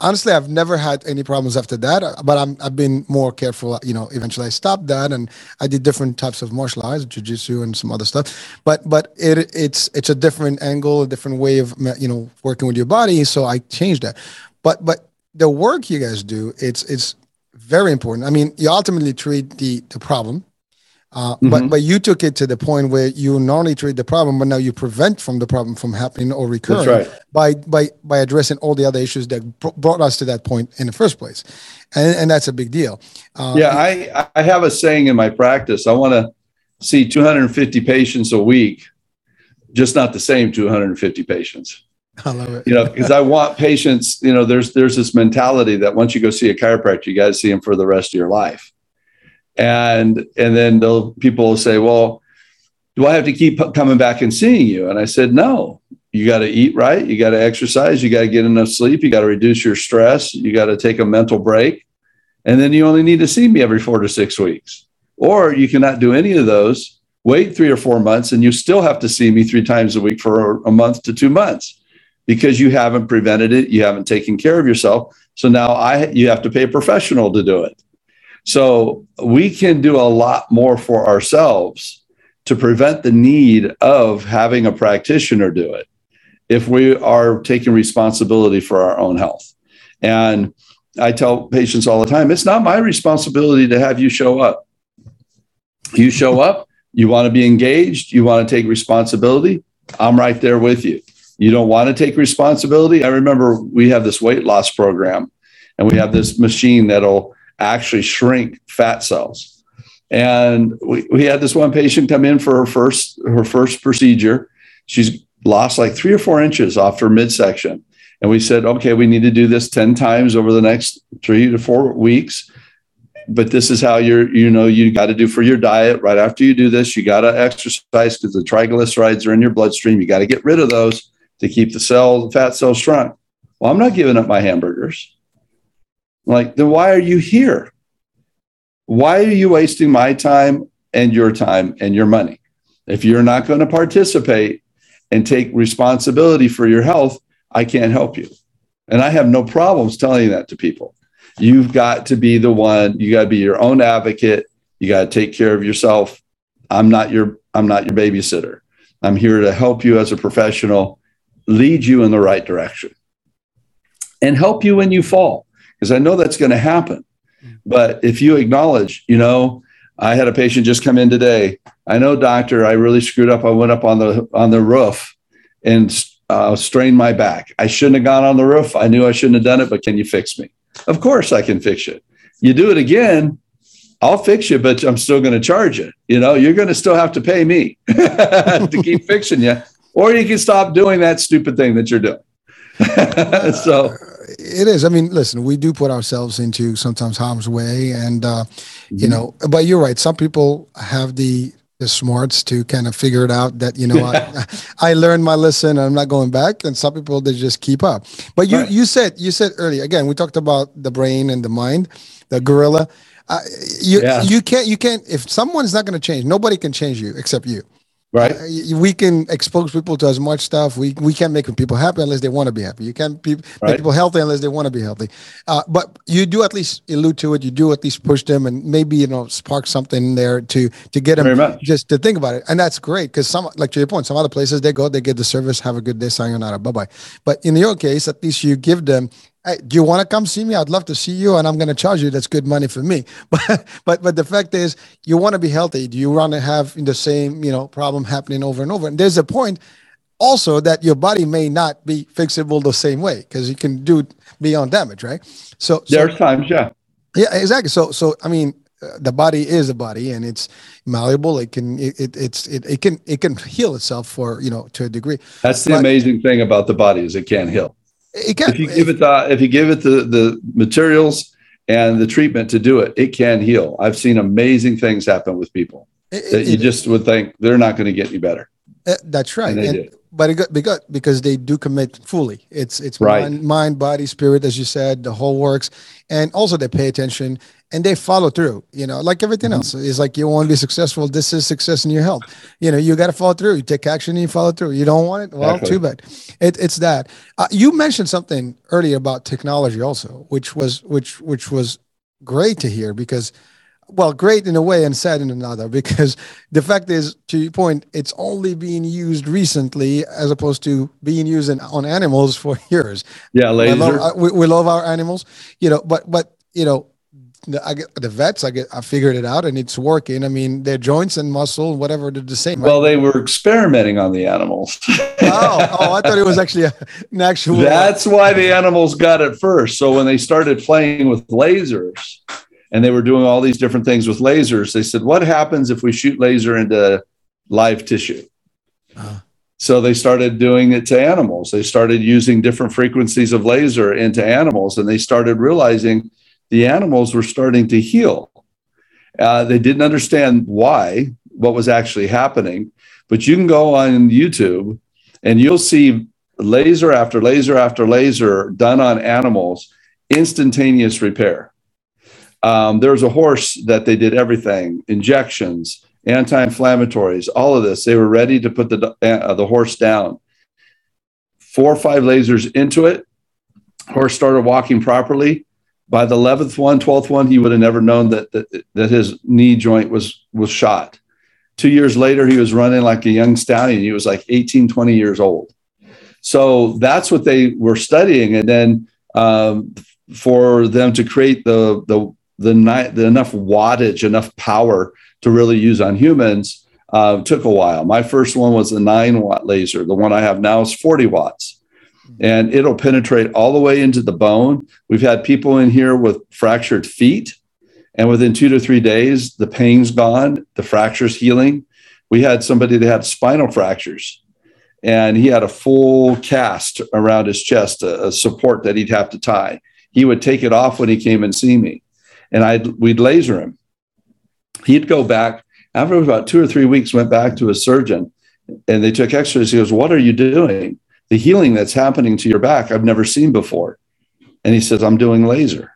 honestly, I've never had any problems after that. But I'm I've been more careful. You know, eventually I stopped that, and I did different types of martial arts, jujitsu, and some other stuff. But but it it's it's a different angle, a different way of you know working with your body. So I changed that. But but the work you guys do, it's it's very important. I mean, you ultimately treat the the problem. Uh, But Mhm. but you took it to the point where you not only treat the problem, but now you prevent from the problem from happening or recurring right. by by by addressing all the other issues that br- brought us to that point in the first place, and and that's a big deal. Uh, Yeah, I, I have a saying in my practice. I want to see 250 patients a week, just not the same 250 patients. I love it. You know, because I want patients. You know, there's there's this mentality that once you go see a chiropractor, you got to see him for the rest of your life. And and then they'll people will say, well, do I have to keep coming back and seeing you? And I said, no. You got to eat right. You got to exercise. You got to get enough sleep. You got to reduce your stress. You got to take a mental break. And then you only need to see me every four to six weeks. Or you cannot do any of those, wait three or four months, and you still have to see me three times a week for a month to two months because you haven't prevented it. You haven't taken care of yourself. So now I you have to pay a professional to do it. So we can do a lot more for ourselves to prevent the need of having a practitioner do it if we are taking responsibility for our own health. And I tell patients all the time, it's not my responsibility to have you show up. You show up, you want to be engaged, you want to take responsibility, I'm right there with you. You don't want to take responsibility. I remember we have this weight loss program and we have this machine that'll actually shrink fat cells. And we, we had this one patient come in for her first her first procedure. She's lost like three or four inches off her midsection. And we said, okay, we need to do this 10 times over the next three to four weeks. But this is how you're, you know, you got to do for your diet. Right after you do this, you got to exercise because the triglycerides are in your bloodstream. You got to get rid of those to keep the cell, the fat cells shrunk. Well, I'm not giving up my hamburgers. Like, then why are you here? Why are you wasting my time and your time and your money? If you're not going to participate and take responsibility for your health, I can't help you. And I have no problems telling that to people. You've got to be the one, you got to be your own advocate. You got to take care of yourself. I'm not your I'm not your babysitter. I'm here to help you as a professional, lead you in the right direction. And help you when you fall because I know that's going to happen. But if you acknowledge, you know, I had a patient just come in today. I know, doctor, I really screwed up. I went up on the on the roof and uh, strained my back. I shouldn't have gone on the roof. I knew I shouldn't have done it, but can you fix me? Of course, I can fix it. You do it again, I'll fix you, but I'm still going to charge you. You know, you're going to still have to pay me to keep fixing you, or you can stop doing that stupid thing that you're doing. so it is. I mean, listen, we do put ourselves into sometimes harm's way, and uh, mm-hmm. you know, but you're right. Some people have the the smarts to kind of figure it out that you know I, I learned my lesson and I'm not going back and some people they just keep up but you right. you said you said earlier again we talked about the brain and the mind the gorilla uh, you yeah. you can't you can't if someone's not going to change nobody can change you except you right. Uh, we can expose people to as much stuff. We we can't make people happy unless they want to be happy. You can't be, right. make people healthy unless they want to be healthy. Uh, but you do at least allude to it. You do at least push them and maybe you know spark something there to to get them just to think about it. And that's great because some like to your point some other places they go they get the service have a good day sayonara bye-bye. But in your case at least you give them Hey, do you want to come see me? I'd love to see you, and I'm going to charge you. That's good money for me. But but but the fact is, you want to be healthy. Do you want to have the same you know problem happening over and over? And there's a point also that your body may not be fixable the same way because you can do beyond damage, right? So, so there's times, yeah, yeah, exactly. So so I mean, uh, the body is a body and it's malleable it can it, it it's it, it can it can heal itself for you know to a degree that's the but, amazing thing about the body is it can heal can, if you give it the if you give it the the materials and the treatment to do it, it can heal. I've seen amazing things happen with people it, that you just would think they're not going to get any better. Uh, that's right. And and, but it, because because they do commit fully. It's it's right. mind, mind, body, spirit, as you said, the whole works, and also they pay attention and they follow through. You know, like everything mm-hmm. else, it's like you want to be successful. This is success in your health. You know, you got to follow through. You take action and you follow through. You don't want it, well, exactly. too bad. It, it's that. Uh, you mentioned something earlier about technology, also, which was which which was great to hear because well, great in a way and sad in another because the fact is, to your point, it's only being used recently as opposed to being used in, on animals for years. Yeah, laser. We love, we, we love our animals, you know, but but you know, the, I get the vets. I get I figured it out and it's working. I mean, their joints and muscle, whatever, they're the same. Right? Well, they were experimenting on the animals. oh, oh, I thought it was actually a, an actual. That's why the animals got it first. So when they started playing with lasers, and they were doing all these different things with lasers. They said, "What happens if we shoot laser into live tissue?" Uh, so they started doing it to animals. They started using different frequencies of laser into animals, and they started realizing the animals were starting to heal. Uh, they didn't understand why, what was actually happening, but you can go on YouTube and you'll see laser after laser after laser done on animals, instantaneous repair. Um, there was a horse that they did everything injections, anti inflammatories, all of this. They were ready to put the, uh, the horse down. Four or five lasers into it, horse started walking properly. By the 11th one, 12th one, he would have never known that, that, that his knee joint was, was shot. Two years later, he was running like a young stallion. He was like 18, 20 years old. So that's what they were studying. And then um, for them to create the, the the, the enough wattage, enough power to really use on humans uh, took a while. My first one was a nine watt laser. The one I have now is 40 watts. And it'll penetrate all the way into the bone. We've had people in here with fractured feet And within two to three days, the pain's gone, the fracture's healing. We had somebody that had spinal fractures and he had a full cast around his chest, a, a, support that he'd have to tie. He would take it off when he came and see me, and I'd we'd laser him. He'd go back after about two or three weeks. Went back to his surgeon, and they took X-rays. He goes, "What are you doing? The healing that's happening to your back, I've never seen before." And he says, "I'm doing laser."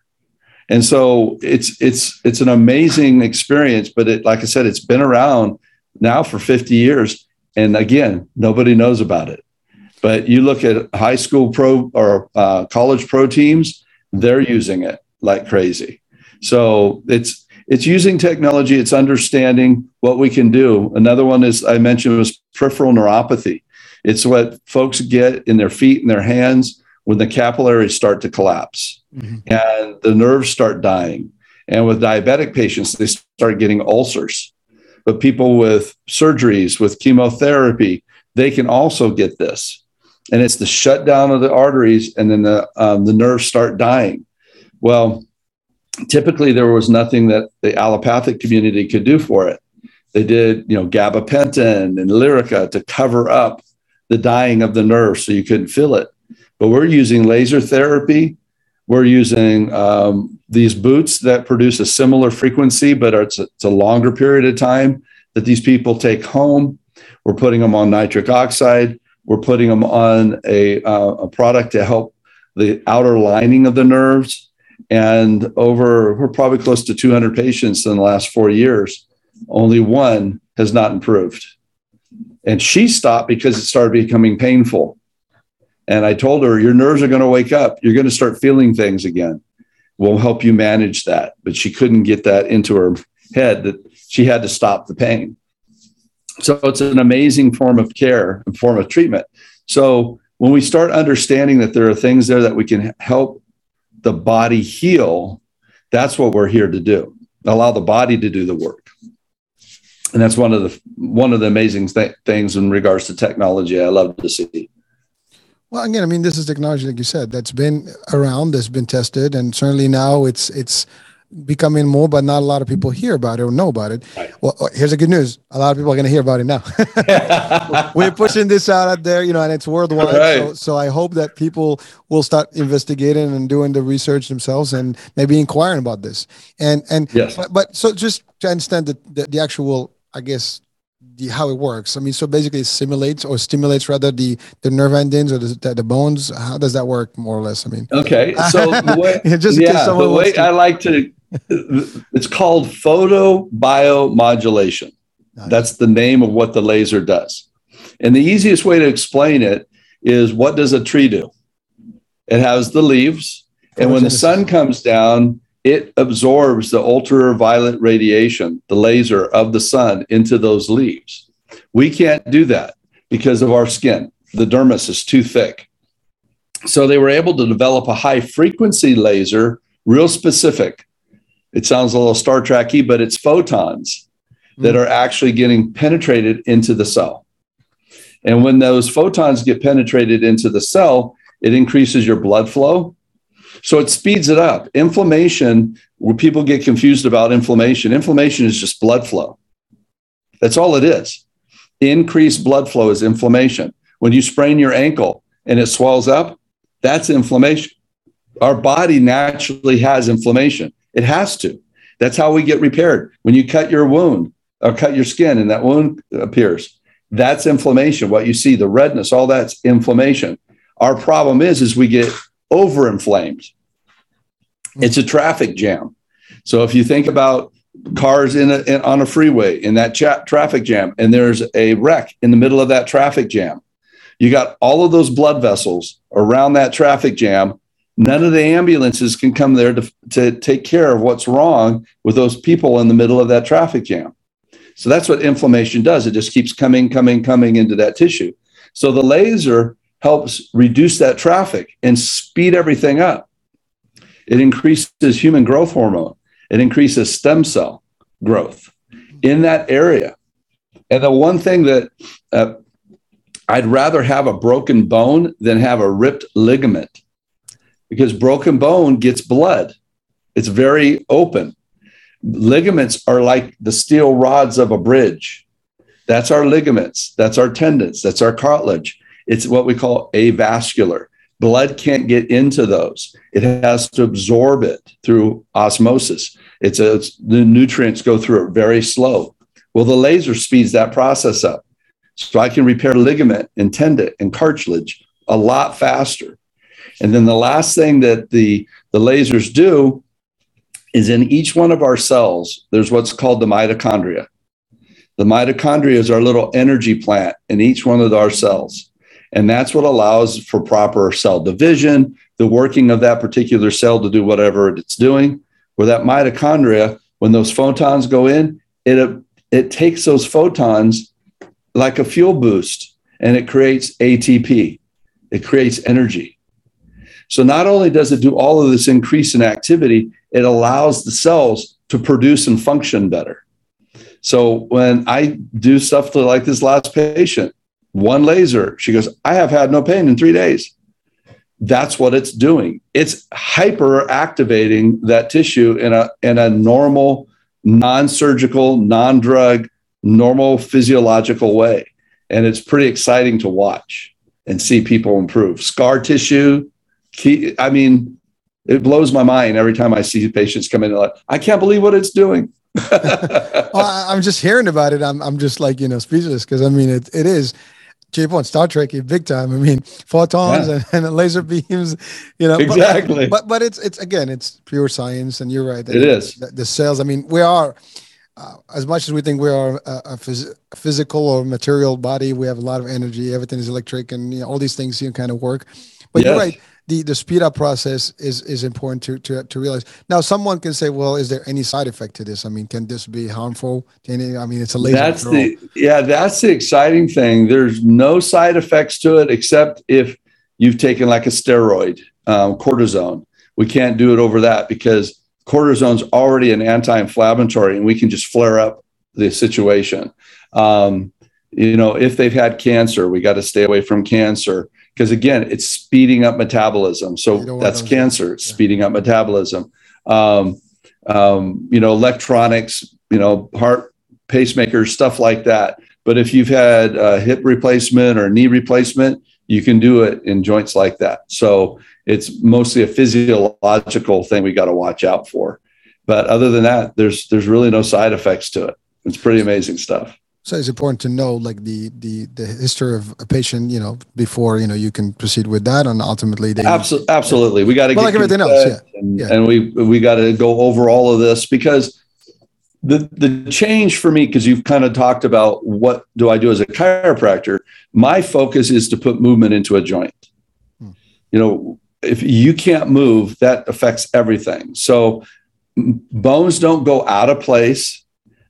And so it's it's it's an amazing experience, but it, like I said, it's been around now for 50 years and again, nobody knows about it. But you look at high school pro or uh, college pro teams, they're using it like crazy. So it's it's using technology. It's understanding what we can do. Another one is I mentioned was peripheral neuropathy. It's what folks get in their feet and their hands when the capillaries start to collapse mm-hmm. and the nerves start dying. And with diabetic patients, they start getting ulcers but people with surgeries, with chemotherapy, they can also get this. And it's the shutdown of the arteries, and then the, um, the nerves start dying. Well, typically there was nothing that the allopathic community could do for it. They did, you know, gabapentin and Lyrica to cover up the dying of the nerve so you couldn't feel it. But we're using laser therapy we're using um, these boots that produce a similar frequency, but it's a, it's a longer period of time that these people take home. We're putting them on nitric oxide. We're putting them on a, uh, a product to help the outer lining of the nerves. And over, we're probably close to 200 patients in the last four years. Only one has not improved. And she stopped because it started becoming painful. And I told her, Your nerves are going to wake up. You're going to start feeling things again. We'll help you manage that. But she couldn't get that into her head that she had to stop the pain. So it's an amazing form of care and form of treatment. So when we start understanding that there are things there that we can help the body heal, that's what we're here to do. Allow the body to do the work. And that's one of the one of the amazing th- things in regards to technology I love to see. Well, again, I mean, this is technology, like you said, that's been around, that's been tested, and certainly now it's it's becoming more, but not a lot of people hear about it or know about it. Right. Well, uh, here's the good news: a lot of people are going to hear about it now. We're pushing this out out there, you know, and it's worldwide. Right. So, so I hope that people will start investigating and doing the research themselves, and maybe inquiring about this. And and yes. but, but so just to understand the, the, the actual, I guess, the how it works. I mean, so basically, it simulates or stimulates rather the the nerve endings or the, the bones. How does that work, more or less? I mean, okay. So the way, just yeah, the way to... I like to, it's called photobiomodulation. Nice. That's the name of what the laser does. And the easiest way to explain it is what does a tree do? It has the leaves, and when the sun comes down, it absorbs the ultraviolet radiation, the laser of the sun into those leaves. We can't do that because of our skin. The dermis is too thick. So they were able to develop a high frequency laser, real specific. It sounds a little Star Trekky, but it's photons that hmm. are actually getting penetrated into the cell. And when those photons get penetrated into the cell, it increases your blood flow, so it speeds it up. Inflammation, where people get confused about inflammation, inflammation is just blood flow. That's all it is. Increased blood flow is inflammation. When you sprain your ankle and it swells up, that's inflammation. Our body naturally has inflammation. It has to. That's how we get repaired. When you cut your wound or cut your skin and that wound appears, that's inflammation. What you see, the redness, all that's inflammation. Our problem is, is we get overinflamed. It's a traffic jam. So if you think about cars in, a, in on a freeway in that cha- traffic jam, and there's a wreck in the middle of that traffic jam, you got all of those blood vessels around that traffic jam. None of the ambulances can come there to, to take care of what's wrong with those people in the middle of that traffic jam. So that's what inflammation does. It just keeps coming, coming, coming into that tissue. So the laser helps reduce that traffic and speed everything up. It increases human growth hormone, it increases stem cell growth in that area. And the one thing that uh, I'd rather have a broken bone than have a ripped ligament because broken bone gets blood. It's very open. ligaments are like the steel rods of a bridge. That's our ligaments, that's our tendons, that's our cartilage. It's what we call avascular. Blood can't get into those. It has to absorb it through osmosis. It's, a, it's the nutrients go through it very slow. Well, the laser speeds that process up. So I can repair ligament and tendon and cartilage a lot faster. And then the last thing that the, the lasers do is in each one of our cells, there's what's called the mitochondria. The mitochondria is our little energy plant in each one of our cells. And that's what allows for proper cell division, the working of that particular cell to do whatever it's doing. Where that mitochondria, when those photons go in, it, it takes those photons like a fuel boost and it creates ATP. It creates energy. So not only does it do all of this increase in activity, it allows the cells to produce and function better. So when I do stuff to like this last patient, one laser. She goes, I have had no pain in three days. That's what it's doing. It's hyper activating that tissue in a, in a normal, non surgical, non drug, normal physiological way. And it's pretty exciting to watch and see people improve. Scar tissue, key, I mean, it blows my mind every time I see patients come in. Like, I can't believe what it's doing. well, I'm just hearing about it. I'm, I'm just like, you know, speechless because I mean, it, it is James Bond, Star Trek, big time. I mean, photons yeah. and, and, laser beams, you know. Exactly. But, but, but it's it's again, it's pure science, and you're right. It is the, the cells. I mean, we are uh, as much as we think we are a, a, phys- physical or material body. We have a lot of energy. Everything is electric, and you know, all these things you know, kind of work. But yes. you're right the the speed up process is is important to to to realize. Now, someone can say, "Well, is there any side effect to this? I mean, can this be harmful to any? I mean, it's a laser." That's the yeah, that's the exciting thing. There's no side effects to it except if you've taken like a steroid, um, cortisone. We can't do it over that because cortisone's already an anti-inflammatory, and we can just flare up the situation. Um, you know, if they've had cancer, we got to stay away from cancer because again, it's speeding up metabolism. So that's cancer, yeah. speeding up metabolism. Um, um, you know, electronics, you know, heart pacemakers, stuff like that. But if you've had a hip replacement or knee replacement, you can do it in joints like that. So it's mostly a physiological thing we got to watch out for. But other than that, there's there's really no side effects to it. It's pretty amazing stuff. So it's important to know like the the the history of a patient, you know, before you know you can proceed with that, and ultimately they absolutely absolutely we got to well, like everything else, yeah. And, yeah. and we we got to go over all of this because the the change for me because you've kind of talked about what do I do as a chiropractor. My focus is to put movement into a joint. Hmm. You know, if you can't move, that affects everything. So bones don't go out of place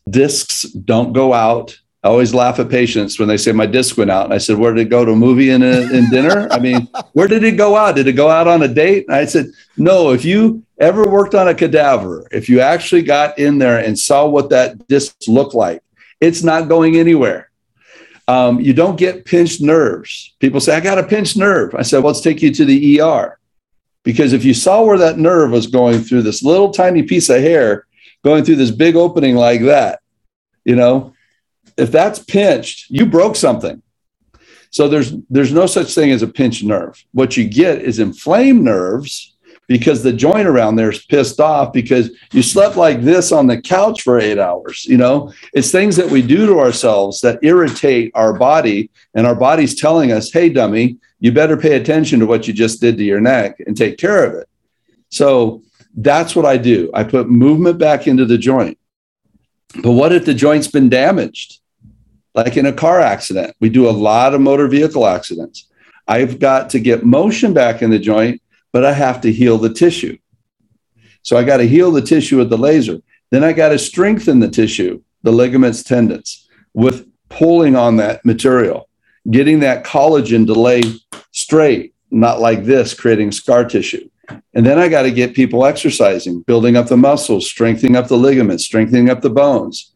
discs don't go out I always laugh at patients when they say my disc went out. And I said, Where did it go to a movie and, in dinner? I mean, where did it go out? Did it go out on a date? And I said, No, if you ever worked on a cadaver, if you actually got in there and saw what that disc looked like, it's not going anywhere. Um, you don't get pinched nerves. People say, I got a pinched nerve. I said, well, let's take you to the ER. Because if you saw where that nerve was going through this little tiny piece of hair, going through this big opening like that, you know, if that's pinched, you broke something. So there's there's no such thing as a pinched nerve. What you get is inflamed nerves because the joint around there is pissed off because you slept like this on the couch for eight hours. You know, it's things that we do to ourselves that irritate our body, and our body's telling us, "Hey, dummy, you better pay attention to what you just did to your neck and take care of it." So that's what I do. I put movement back into the joint. But what if the joint's been damaged? Like in a car accident. We do a lot of motor vehicle accidents. I've got to get motion back in the joint, but I have to heal the tissue. So I got to heal the tissue with the laser. Then I got to strengthen the tissue, the ligaments, tendons, with pulling on that material, getting that collagen to lay straight, not like this, creating scar tissue. And then I got to get people exercising, building up the muscles, strengthening up the ligaments, strengthening up the bones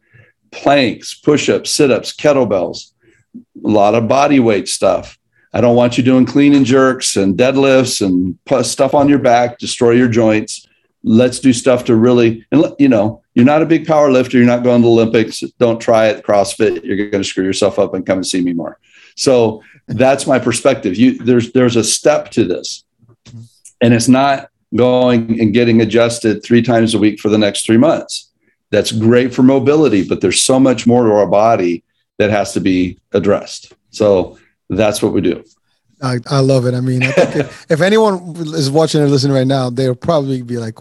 planks, push ups, sit ups, kettlebells, a lot of body weight stuff. I don't want you doing clean and jerks and deadlifts and stuff on your back, destroy your joints. Let's do stuff to really, and you know, You're not a big power lifter. You're not going to the Olympics. Don't try it. CrossFit. You're going to screw yourself up and come and see me more. So that's my perspective. You there's there's a step to this, and it's not going and getting adjusted three times a week for the next three months. That's great for mobility, but there's so much more to our body that has to be addressed. So that's what we do. I, I love it. I mean, I if, if anyone is watching or listening right now, they'll probably be like,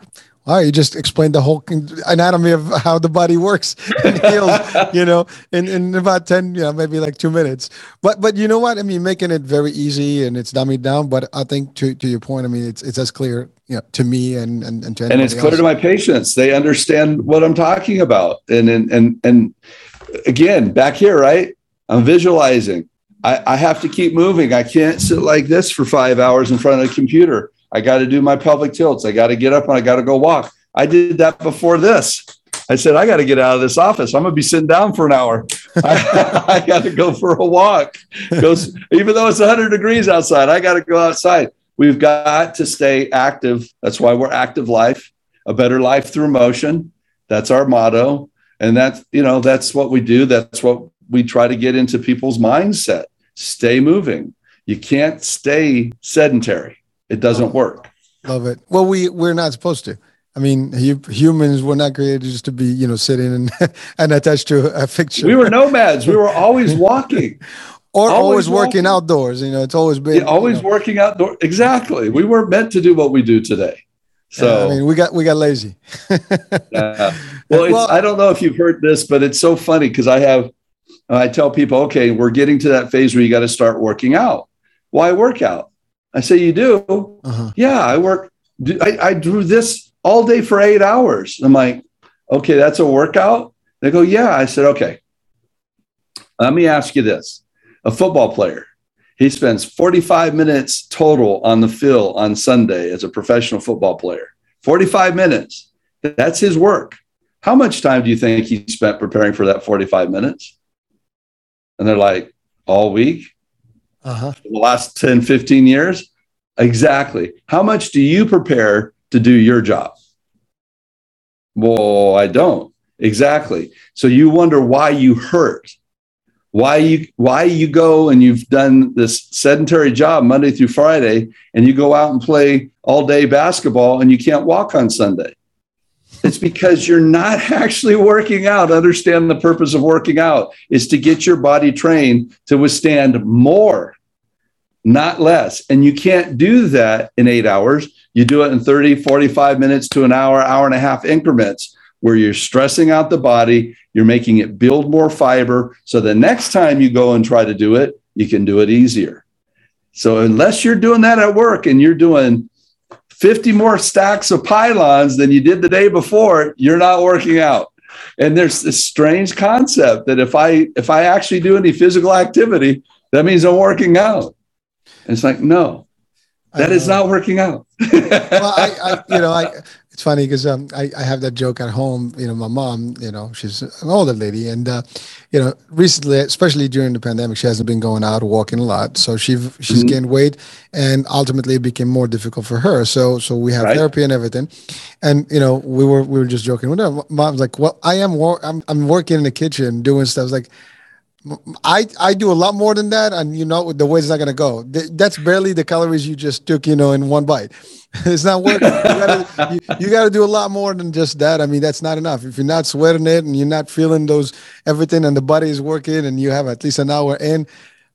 all right, you just explained the whole anatomy of how the body works and heals, you know, in, in about 10, you know, maybe like two minutes. But but you know what? I mean, making it very easy and it's dummied down. But I think to, to your point, I mean, it's it's as clear, you know, to me and and, and to And it's clear to my patients. They understand what I'm talking about. And and and and again, back here, right? I'm visualizing. I, I have to keep moving. I can't sit like this for five hours in front of a computer. I got to do my pelvic tilts. I got to get up and I got to go walk. I did that before this. I said, I got to get out of this office. I'm going to be sitting down for an hour. I, I got to go for a walk. Go, even though it's 100 degrees outside, I got to go outside. We've got to stay active. That's why we're active life, a better life through motion. That's our motto. And that's, you know, that's what we do. That's what we try to get into people's mindset. Stay moving. You can't stay sedentary. It doesn't work. Love it. Well, we we're not supposed to. I mean, humans were not created just to be, you know, sitting and, and attached to a fixture. We were nomads. We were always walking. or always, always working outdoors. You know, it's always been yeah, always you know. working outdoors. Exactly. We weren't meant to do what we do today. So yeah, I mean, we got we got lazy. Well, well I don't know if you've heard this, but it's so funny because I have I tell people, okay, we're getting to that phase where you got to start working out. Why work out? I say, you do? Uh-huh. Yeah, I work. I, I drew this all day for eight hours. I'm like, okay, that's a workout. They go, yeah. I said, okay. Let me ask you this: a football player, he spends 45 minutes total on the field on Sunday as a professional football player. 45 minutes. That's his work. How much time do you think he spent preparing for that 45 minutes? And they're like, all week? Uh-huh. the last 10, 15 years? Exactly. How much do you prepare to do your job? Well, I don't. Exactly. So you wonder why you hurt. Why you why you go and you've done this sedentary job Monday through Friday and you go out and play all day basketball and you can't walk on Sunday. It's because you're not actually working out. Understand the purpose of working out is to get your body trained to withstand more not less. And you can't do that in eight hours. You do it in 30, 45 minutes to an hour, hour and a half increments where you're stressing out the body, you're making it build more fiber. So the next time you go and try to do it, you can do it easier. So unless you're doing that at work and you're doing 50 more stacks of pylons than you did the day before, you're not working out. And there's this strange concept that if I if I actually do any physical activity, that means I'm working out. And it's like, no, that is not working out. well, I, I, you know, I, it's funny because um, I, I have that joke at home. You know, my mom, you know, she's an older lady, and uh, you know, recently, especially during the pandemic, she hasn't been going out walking a lot, so she she's mm-hmm. gained weight, and ultimately it became more difficult for her. So so we have right. therapy and everything, and you know, we were we were just joking with her. Mom's like, well, I am wor- I'm I'm working in the kitchen doing stuff. Like I I do a lot more than that, and you know the it's not gonna go. That's barely the calories you just took, you know, in one bite. it's not working. You gotta, you, you gotta do a lot more than just that. I mean, that's not enough. If you're not sweating it and you're not feeling those everything, and the body is working, and you have at least an hour in,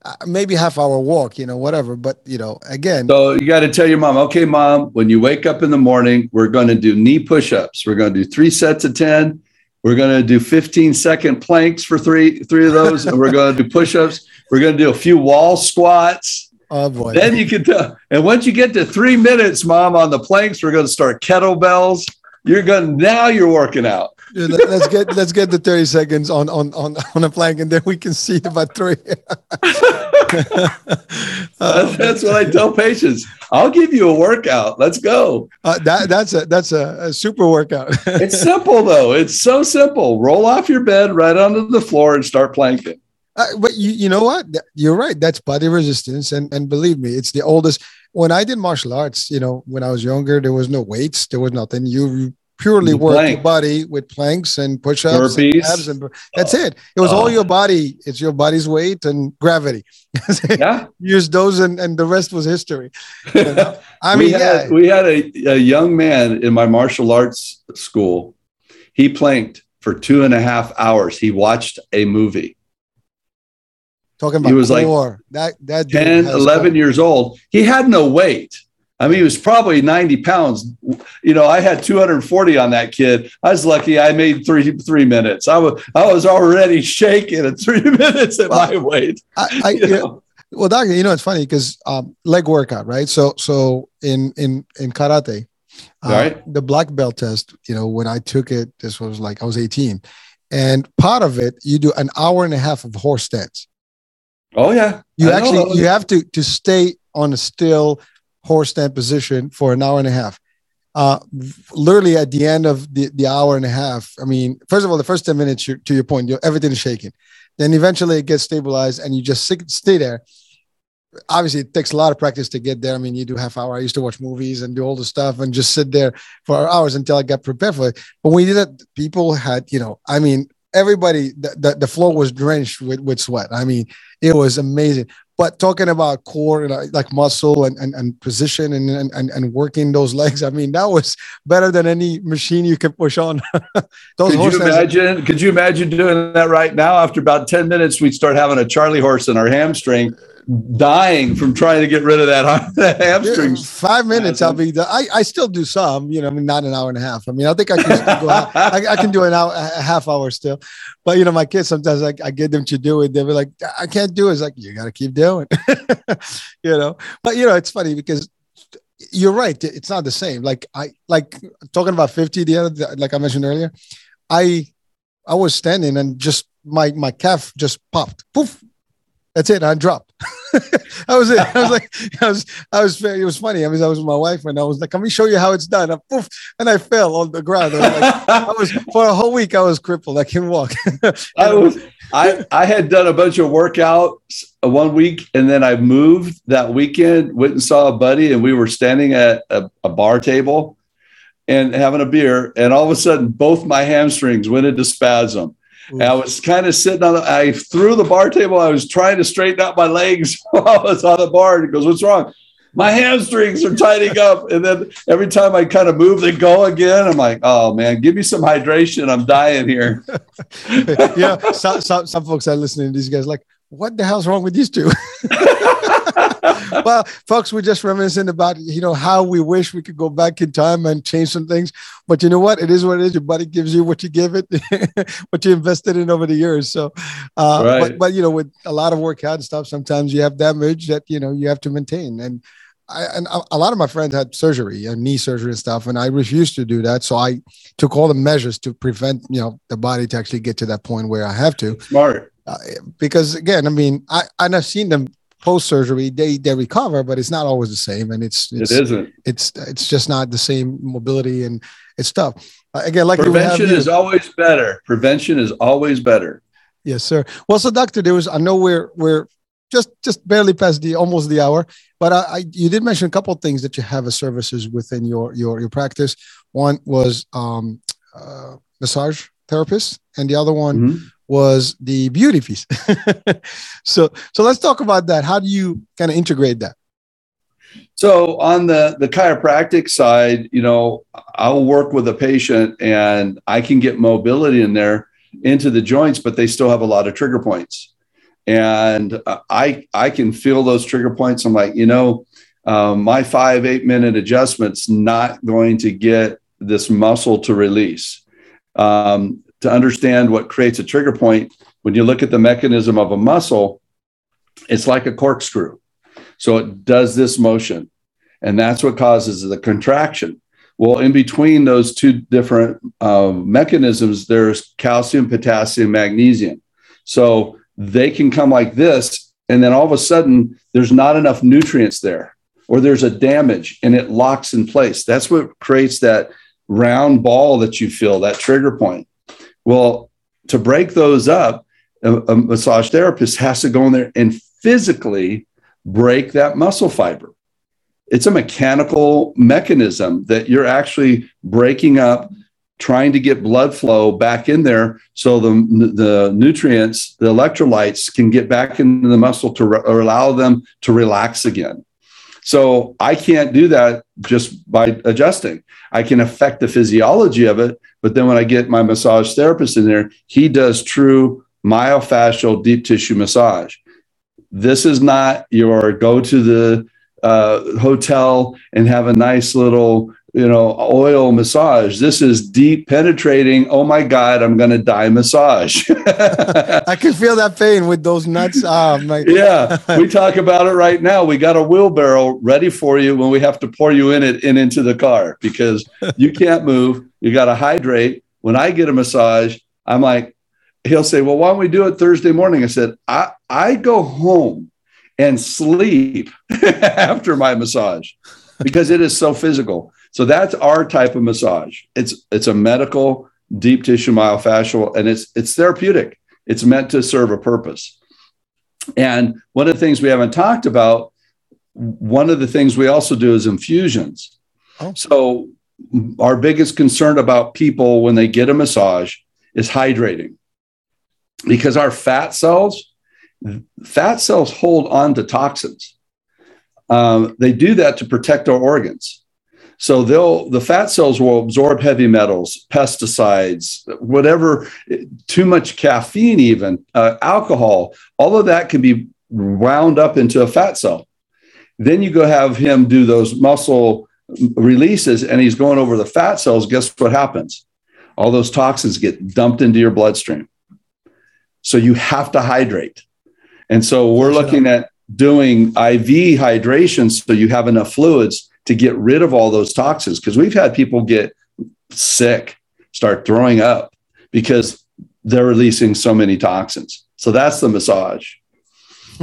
uh, maybe half hour walk, you know, whatever. But you know, again. So you got to tell your mom, okay, mom, when you wake up in the morning, we're going to do knee push-ups. We're going to do three sets of ten we're going to do 15 second planks for three three of those, and we're going to do push-ups. We're going to do a few wall squats. Oh boy! Then you can tell. And once you get to three minutes, mom, on the planks, we're going to start kettlebells. You're going now. You're working out. Yeah, let's get let's get the 30 seconds on on on on a plank, and then we can see about three. uh, that's what I tell patients. I'll give you a workout. Let's go. Uh, that that's a that's a, a super workout. it's simple though. It's so simple. Roll off your bed right onto the floor and start planking. Uh, but you, you know what? You're right. That's body resistance, and and believe me, it's the oldest. When I did martial arts, you know, when I was younger, there was no weights, there was nothing. You purely work your body with planks and push-ups and abs and that's it. It was all Oh. your body. It's your body's weight and gravity. Yeah. Use those and, and the rest was history. You know? I we mean, yeah. had, we had a, a young man in my martial arts school. He planked for two and a half hours. He watched a movie. Talking about he was like that that dude 10, 11 core. years old. He had no weight. I mean, he was probably 90 pounds. You know, I had 240 on that kid. I was lucky I made three three minutes. I was I was already shaking at three minutes at my weight. I, I, you yeah, well, doctor, you know it's funny because um, leg workout, right? So so in in in karate, uh, Right. the black belt test. You know, when I took it, this was like I was 18, and part of it you do an hour and a half of horse stance. Oh yeah. You I actually you have to to stay on a still horse stand position for an hour and a half. Uh, literally at the end of the, the hour and a half. I mean, first of all, the first 10 minutes, to your point, you everything is shaking. Then eventually it gets stabilized and you just sit, stay there. Obviously, it takes a lot of practice to get there. I mean, you do half hour. I used to watch movies and do all the stuff and just sit there for hours until I got prepared for it. But when we did that, people had, you know, I mean, everybody, the, the, the floor was drenched with, with sweat. I mean, it was amazing. But talking about core, like, like muscle and, and, and position and, and, and working those legs, I mean, that was better than any machine you can push on. Could you imagine? Could you imagine doing that right now? After about ten minutes, we'd start having a Charlie horse in our hamstring, dying from trying to get rid of that, hamstring. five minutes, I'll be. I I still do some, you know. I mean, not an hour and a half. I mean, I think I can still go. out- I, I can do an hour, a half hour still. But you know, my kids sometimes I, I get them to do it. They'll be like, I can't do it. It's like you got to keep doing. you know. But you know, it's funny because you're right. It's not the same. Like I like talking about fifty the other, like I mentioned earlier. I I was standing and just my my calf just popped. Poof. That's it. I dropped. that was it. I was like, I was, I was, it was funny. I mean, I was with my wife and I was like, let me show you how it's done. And, poof, and I fell on the ground. I was, like, I was for a whole week, I was crippled. I couldn't walk. I was I I had done a bunch of workouts uh, one week and then I moved that weekend, went and saw a buddy, and we were standing at a, a bar table and having a beer, and all of a sudden both my hamstrings went into spasm. And I was kind of sitting on the I threw the bar table. I was trying to straighten out my legs while I was on the bar. And he goes, What's wrong? My hamstrings are tightening up. And then every time I kind of move, they go again. I'm like, oh man, give me some hydration. I'm dying here. yeah, some, some, some folks are listening to these guys like, what the hell's wrong with these two? well, folks, we're just reminiscing about you know how we wish we could go back in time and change some things. But you know what? It is what it is. Your body gives you what you give it, what you invested in over the years. So, uh, Right. but but you know, with a lot of workout and stuff, sometimes you have damage that you know you have to maintain. And I and a, lot of my friends had surgery and knee surgery and stuff, and I refused to do that. So I took all the measures to prevent you know the body to actually get to that point where I have to Smart. uh, because again, I mean, I and I've seen them post surgery, they they recover, but it's not always the same, and it's it's it isn't. it's it's just not the same mobility and it's tough. Uh, again, like Prevention is always better. Prevention is always better. yes, sir. Well, so doctor, there was I know we're we're just just barely past the almost the hour, but I, I you did mention a couple of things that you have as services within your your your practice. One was um, uh, massage therapist, and the other one Mhm. Was the beauty piece. so so let's talk about that. How do you kind of integrate that? So on the the chiropractic side, you know, I'll work with a patient and I can get mobility in there into the joints, but they still have a lot of trigger points. And I I can feel those trigger points. I'm like, you know, um, my five eight minute adjustment's not going to get this muscle to release. Um, to understand what creates a trigger point, when you look at the mechanism of a muscle, it's like a corkscrew. So it does this motion, and that's what causes the contraction. Well, in between those two different um, mechanisms, there's calcium, potassium, magnesium. So they can come like this, and then all of a sudden, there's not enough nutrients there, or there's a damage, and it locks in place. That's what creates that round ball that you feel, that trigger point. Well, to break those up, a, a massage therapist has to go in there and physically break that muscle fiber. It's a mechanical mechanism that you're actually breaking up trying to get blood flow back in there so the, the nutrients, the electrolytes can get back into the muscle to re- allow them to relax again. So I can't do that just by adjusting. I can affect the physiology of it, but then when I get my massage therapist in there, he does true myofascial deep tissue massage. This is not your go to the uh, hotel and have a nice little you know oil massage. This is deep penetrating oh my god i'm gonna die massage. I can feel that pain with those nuts oh my yeah we talk about it right now. We got a wheelbarrow ready for you when we have to pour you in it in into the car because you can't move. You got to hydrate. When i get a massage i'm like he'll say well why don't we do it thursday morning? I said i i go home and sleep after my massage because it is so physical. So that's our type of massage. It's it's a medical deep tissue myofascial and it's it's therapeutic. It's meant to serve a purpose. And one of the things we haven't talked about, one of the things we also do is infusions. Oh. So our biggest concern about people when they get a massage is hydrating. Because our fat cells fat cells hold on to toxins. Um, they do that to protect our organs. So they'll the fat cells will absorb heavy metals, pesticides, whatever, too much caffeine, even uh, alcohol. All of that can be wound up into a fat cell. Then you go have him do those muscle releases, and he's going over the fat cells. Guess what happens? All those toxins get dumped into your bloodstream. So you have to hydrate. And so we're looking at doing IV hydration so you have enough fluids to get rid of all those toxins. Because we've had people get sick, start throwing up because they're releasing so many toxins. So that's the massage.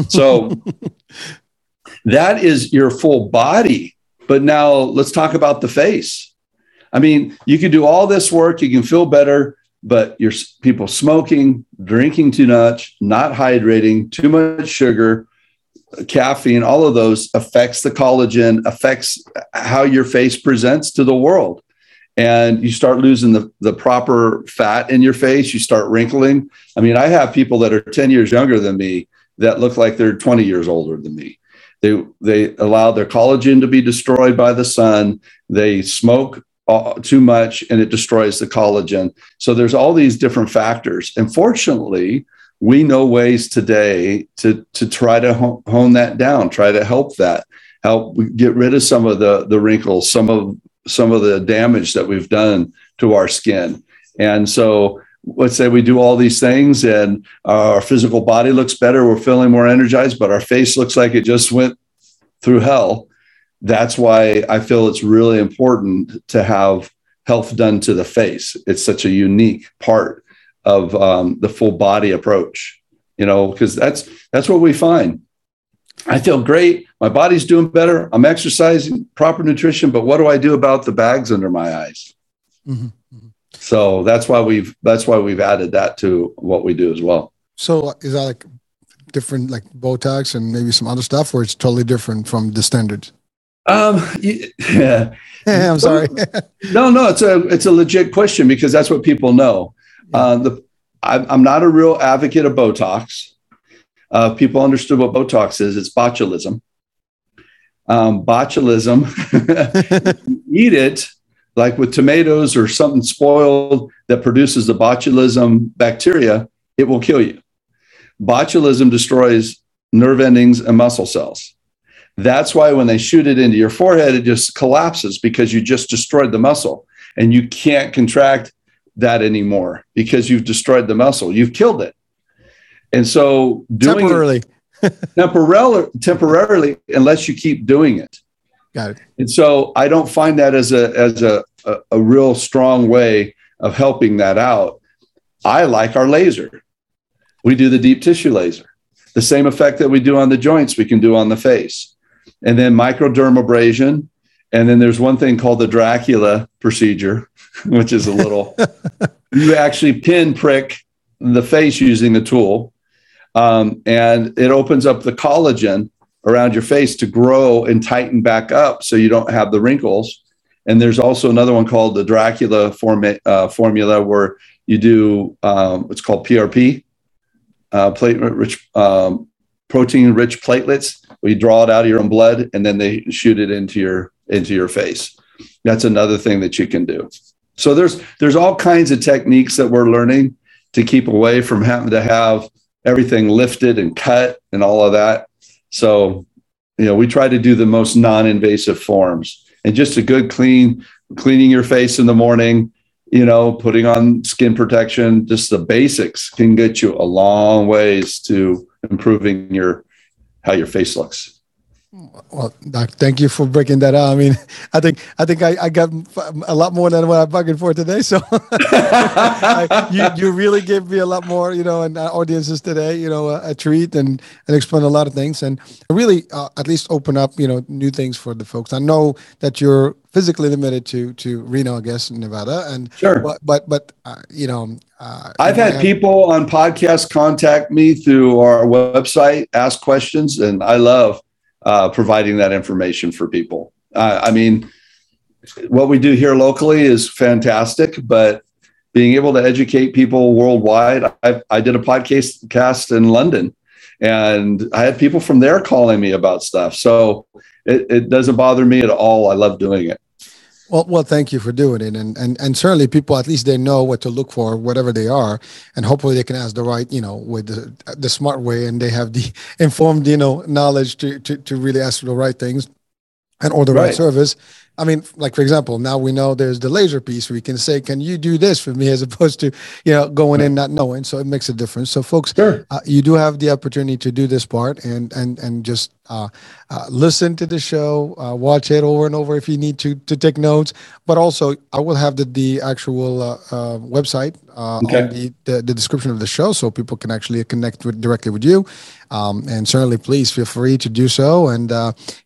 So that is your full body. But now let's talk about the face. I mean, you can do all this work, you can feel better, but you're people smoking, drinking too much, not hydrating, too much sugar, caffeine, all of those affects the collagen, affects how your face presents to the world. And you start losing the, the proper fat in your face, you start wrinkling. I mean, I have people that are 10 years younger than me that look like they're 20 years older than me. They, they allow their collagen to be destroyed by the sun. They smoke uh, too much and it destroys the collagen. So there's all these different factors. And fortunately, we know ways today to to try to hone that down, try to help that, help get rid of some of the the wrinkles, some of some of the damage that we've done to our skin. And so let's say we do all these things and our physical body looks better, we're feeling more energized, but our face looks like it just went through hell that's why I feel it's really important to have health done to the face. It's such a unique part of um, the full body approach, you know, because that's that's what we find. I feel great. My body's doing better. I'm exercising, proper nutrition, but what do I do about the bags under my eyes? Mm-hmm. mm-hmm. So that's why we've that's why we've added that to what we do as well. So is that like different, like Botox and maybe some other stuff, or it's totally different from the standards? Um, yeah. I'm sorry. no, no, it's a it's a legit question because that's what people know. Uh, the I, am not a real advocate of Botox. Uh, people understood what Botox is. It's botulism. Um, botulism, eat it like with tomatoes or something spoiled that produces the botulism bacteria, it will kill you. Botulism destroys nerve endings and muscle cells. That's why when they shoot it into your forehead, it just collapses because you just destroyed the muscle and you can't contract that anymore because you've destroyed the muscle. You've killed it. And so doing temporarily, temporarily, temporarily, unless you keep doing it. Got it. And so I don't find that as a as a, a, a real strong way of helping that out. I like our laser. We do the deep tissue laser. The same effect that we do on the joints, we can do on the face and then microdermabrasion. And then there's one thing called the Dracula procedure, which is a little, you actually pin prick the face using the tool. Um, and it opens up the collagen around your face to grow and tighten back up so you don't have the wrinkles. And there's also another one called the Dracula form- uh, formula, where you do um, what's called PRP, uh, platelet rich, um, protein rich platelets. We draw it out of your own blood, and then they shoot it into your into your face. That's another thing that you can do. So there's there's all kinds of techniques that we're learning to keep away from having to have everything lifted and cut and all of that. So, you know, we try to do the most non-invasive forms and just a good clean cleaning your face in the morning, you know, putting on skin protection, just the basics can get you a long ways to improving your how your face looks. Well, Doc, thank you for breaking that out. I mean, I think I think I, I got a lot more than what I'm bugging for today. So I, you you really gave me a lot more, you know, and audiences today, you know, a, a, treat and and explain a lot of things and really uh, at least open up, you know, new things for the folks. I know that you're physically limited to to Reno, I guess, Nevada, and sure, but but, but uh, you know, uh, I've had people on podcasts contact me through our website, ask questions, and I love uh, providing that information for people. Uh, I mean, what we do here locally is fantastic, but being able to educate people worldwide, I, I did a podcast cast in London and I had people from there calling me about stuff. So it, it doesn't bother me at all. I love doing it. Well, well, thank you for doing it, and and and certainly people at least they know what to look for, whatever they are, and hopefully they can ask the right, you know, with the, the smart way, and they have the informed, you know, knowledge to to to really ask the right things, and or the right, right service, I mean, like for example, now we know there's the laser piece where you can say, "Can you do this for me?" as opposed to you know going in not knowing. So it makes a difference. So folks, sure. uh, you do have the opportunity to do this part and and and just uh, uh, listen to the show, uh, watch it over and over if you need to to take notes. But also, I will have the the actual uh, uh, website okay. on the, the, the description of the show, so people can actually connect with directly with you. Um, and certainly, please feel free to do so. And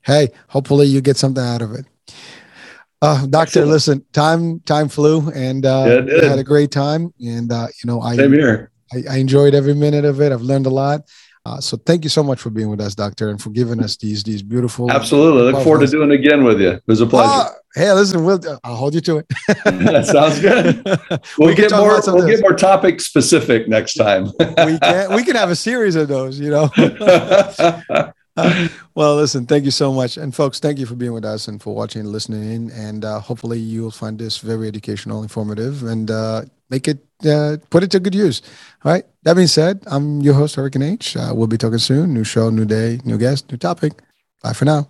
hey, hopefully, you get something out of it. Uh, doctor, Excellent. listen, time time flew, and uh, yeah, had a great time. And uh, you know, I, I, I enjoyed every minute of it. I've learned a lot. Uh, so thank you so much for being with us, Doctor, and for giving us these these beautiful. Absolutely, look forward to doing it again with you. It was a pleasure. Ah, hey, listen, we'll, I'll hold you to it. that sounds good. We'll we get more. We'll get more topic specific next time. we can. We can have a series of those. You know. well, listen, thank you so much. And folks, thank you for being with us and for watching and listening in. And uh, hopefully you'll find this very educational, informative, and uh, make it, uh, put it to good use. All right. That being said, I'm your host, Hurricane H. Uh, we'll be talking soon. New show, new day, new guest, new topic. Bye for now.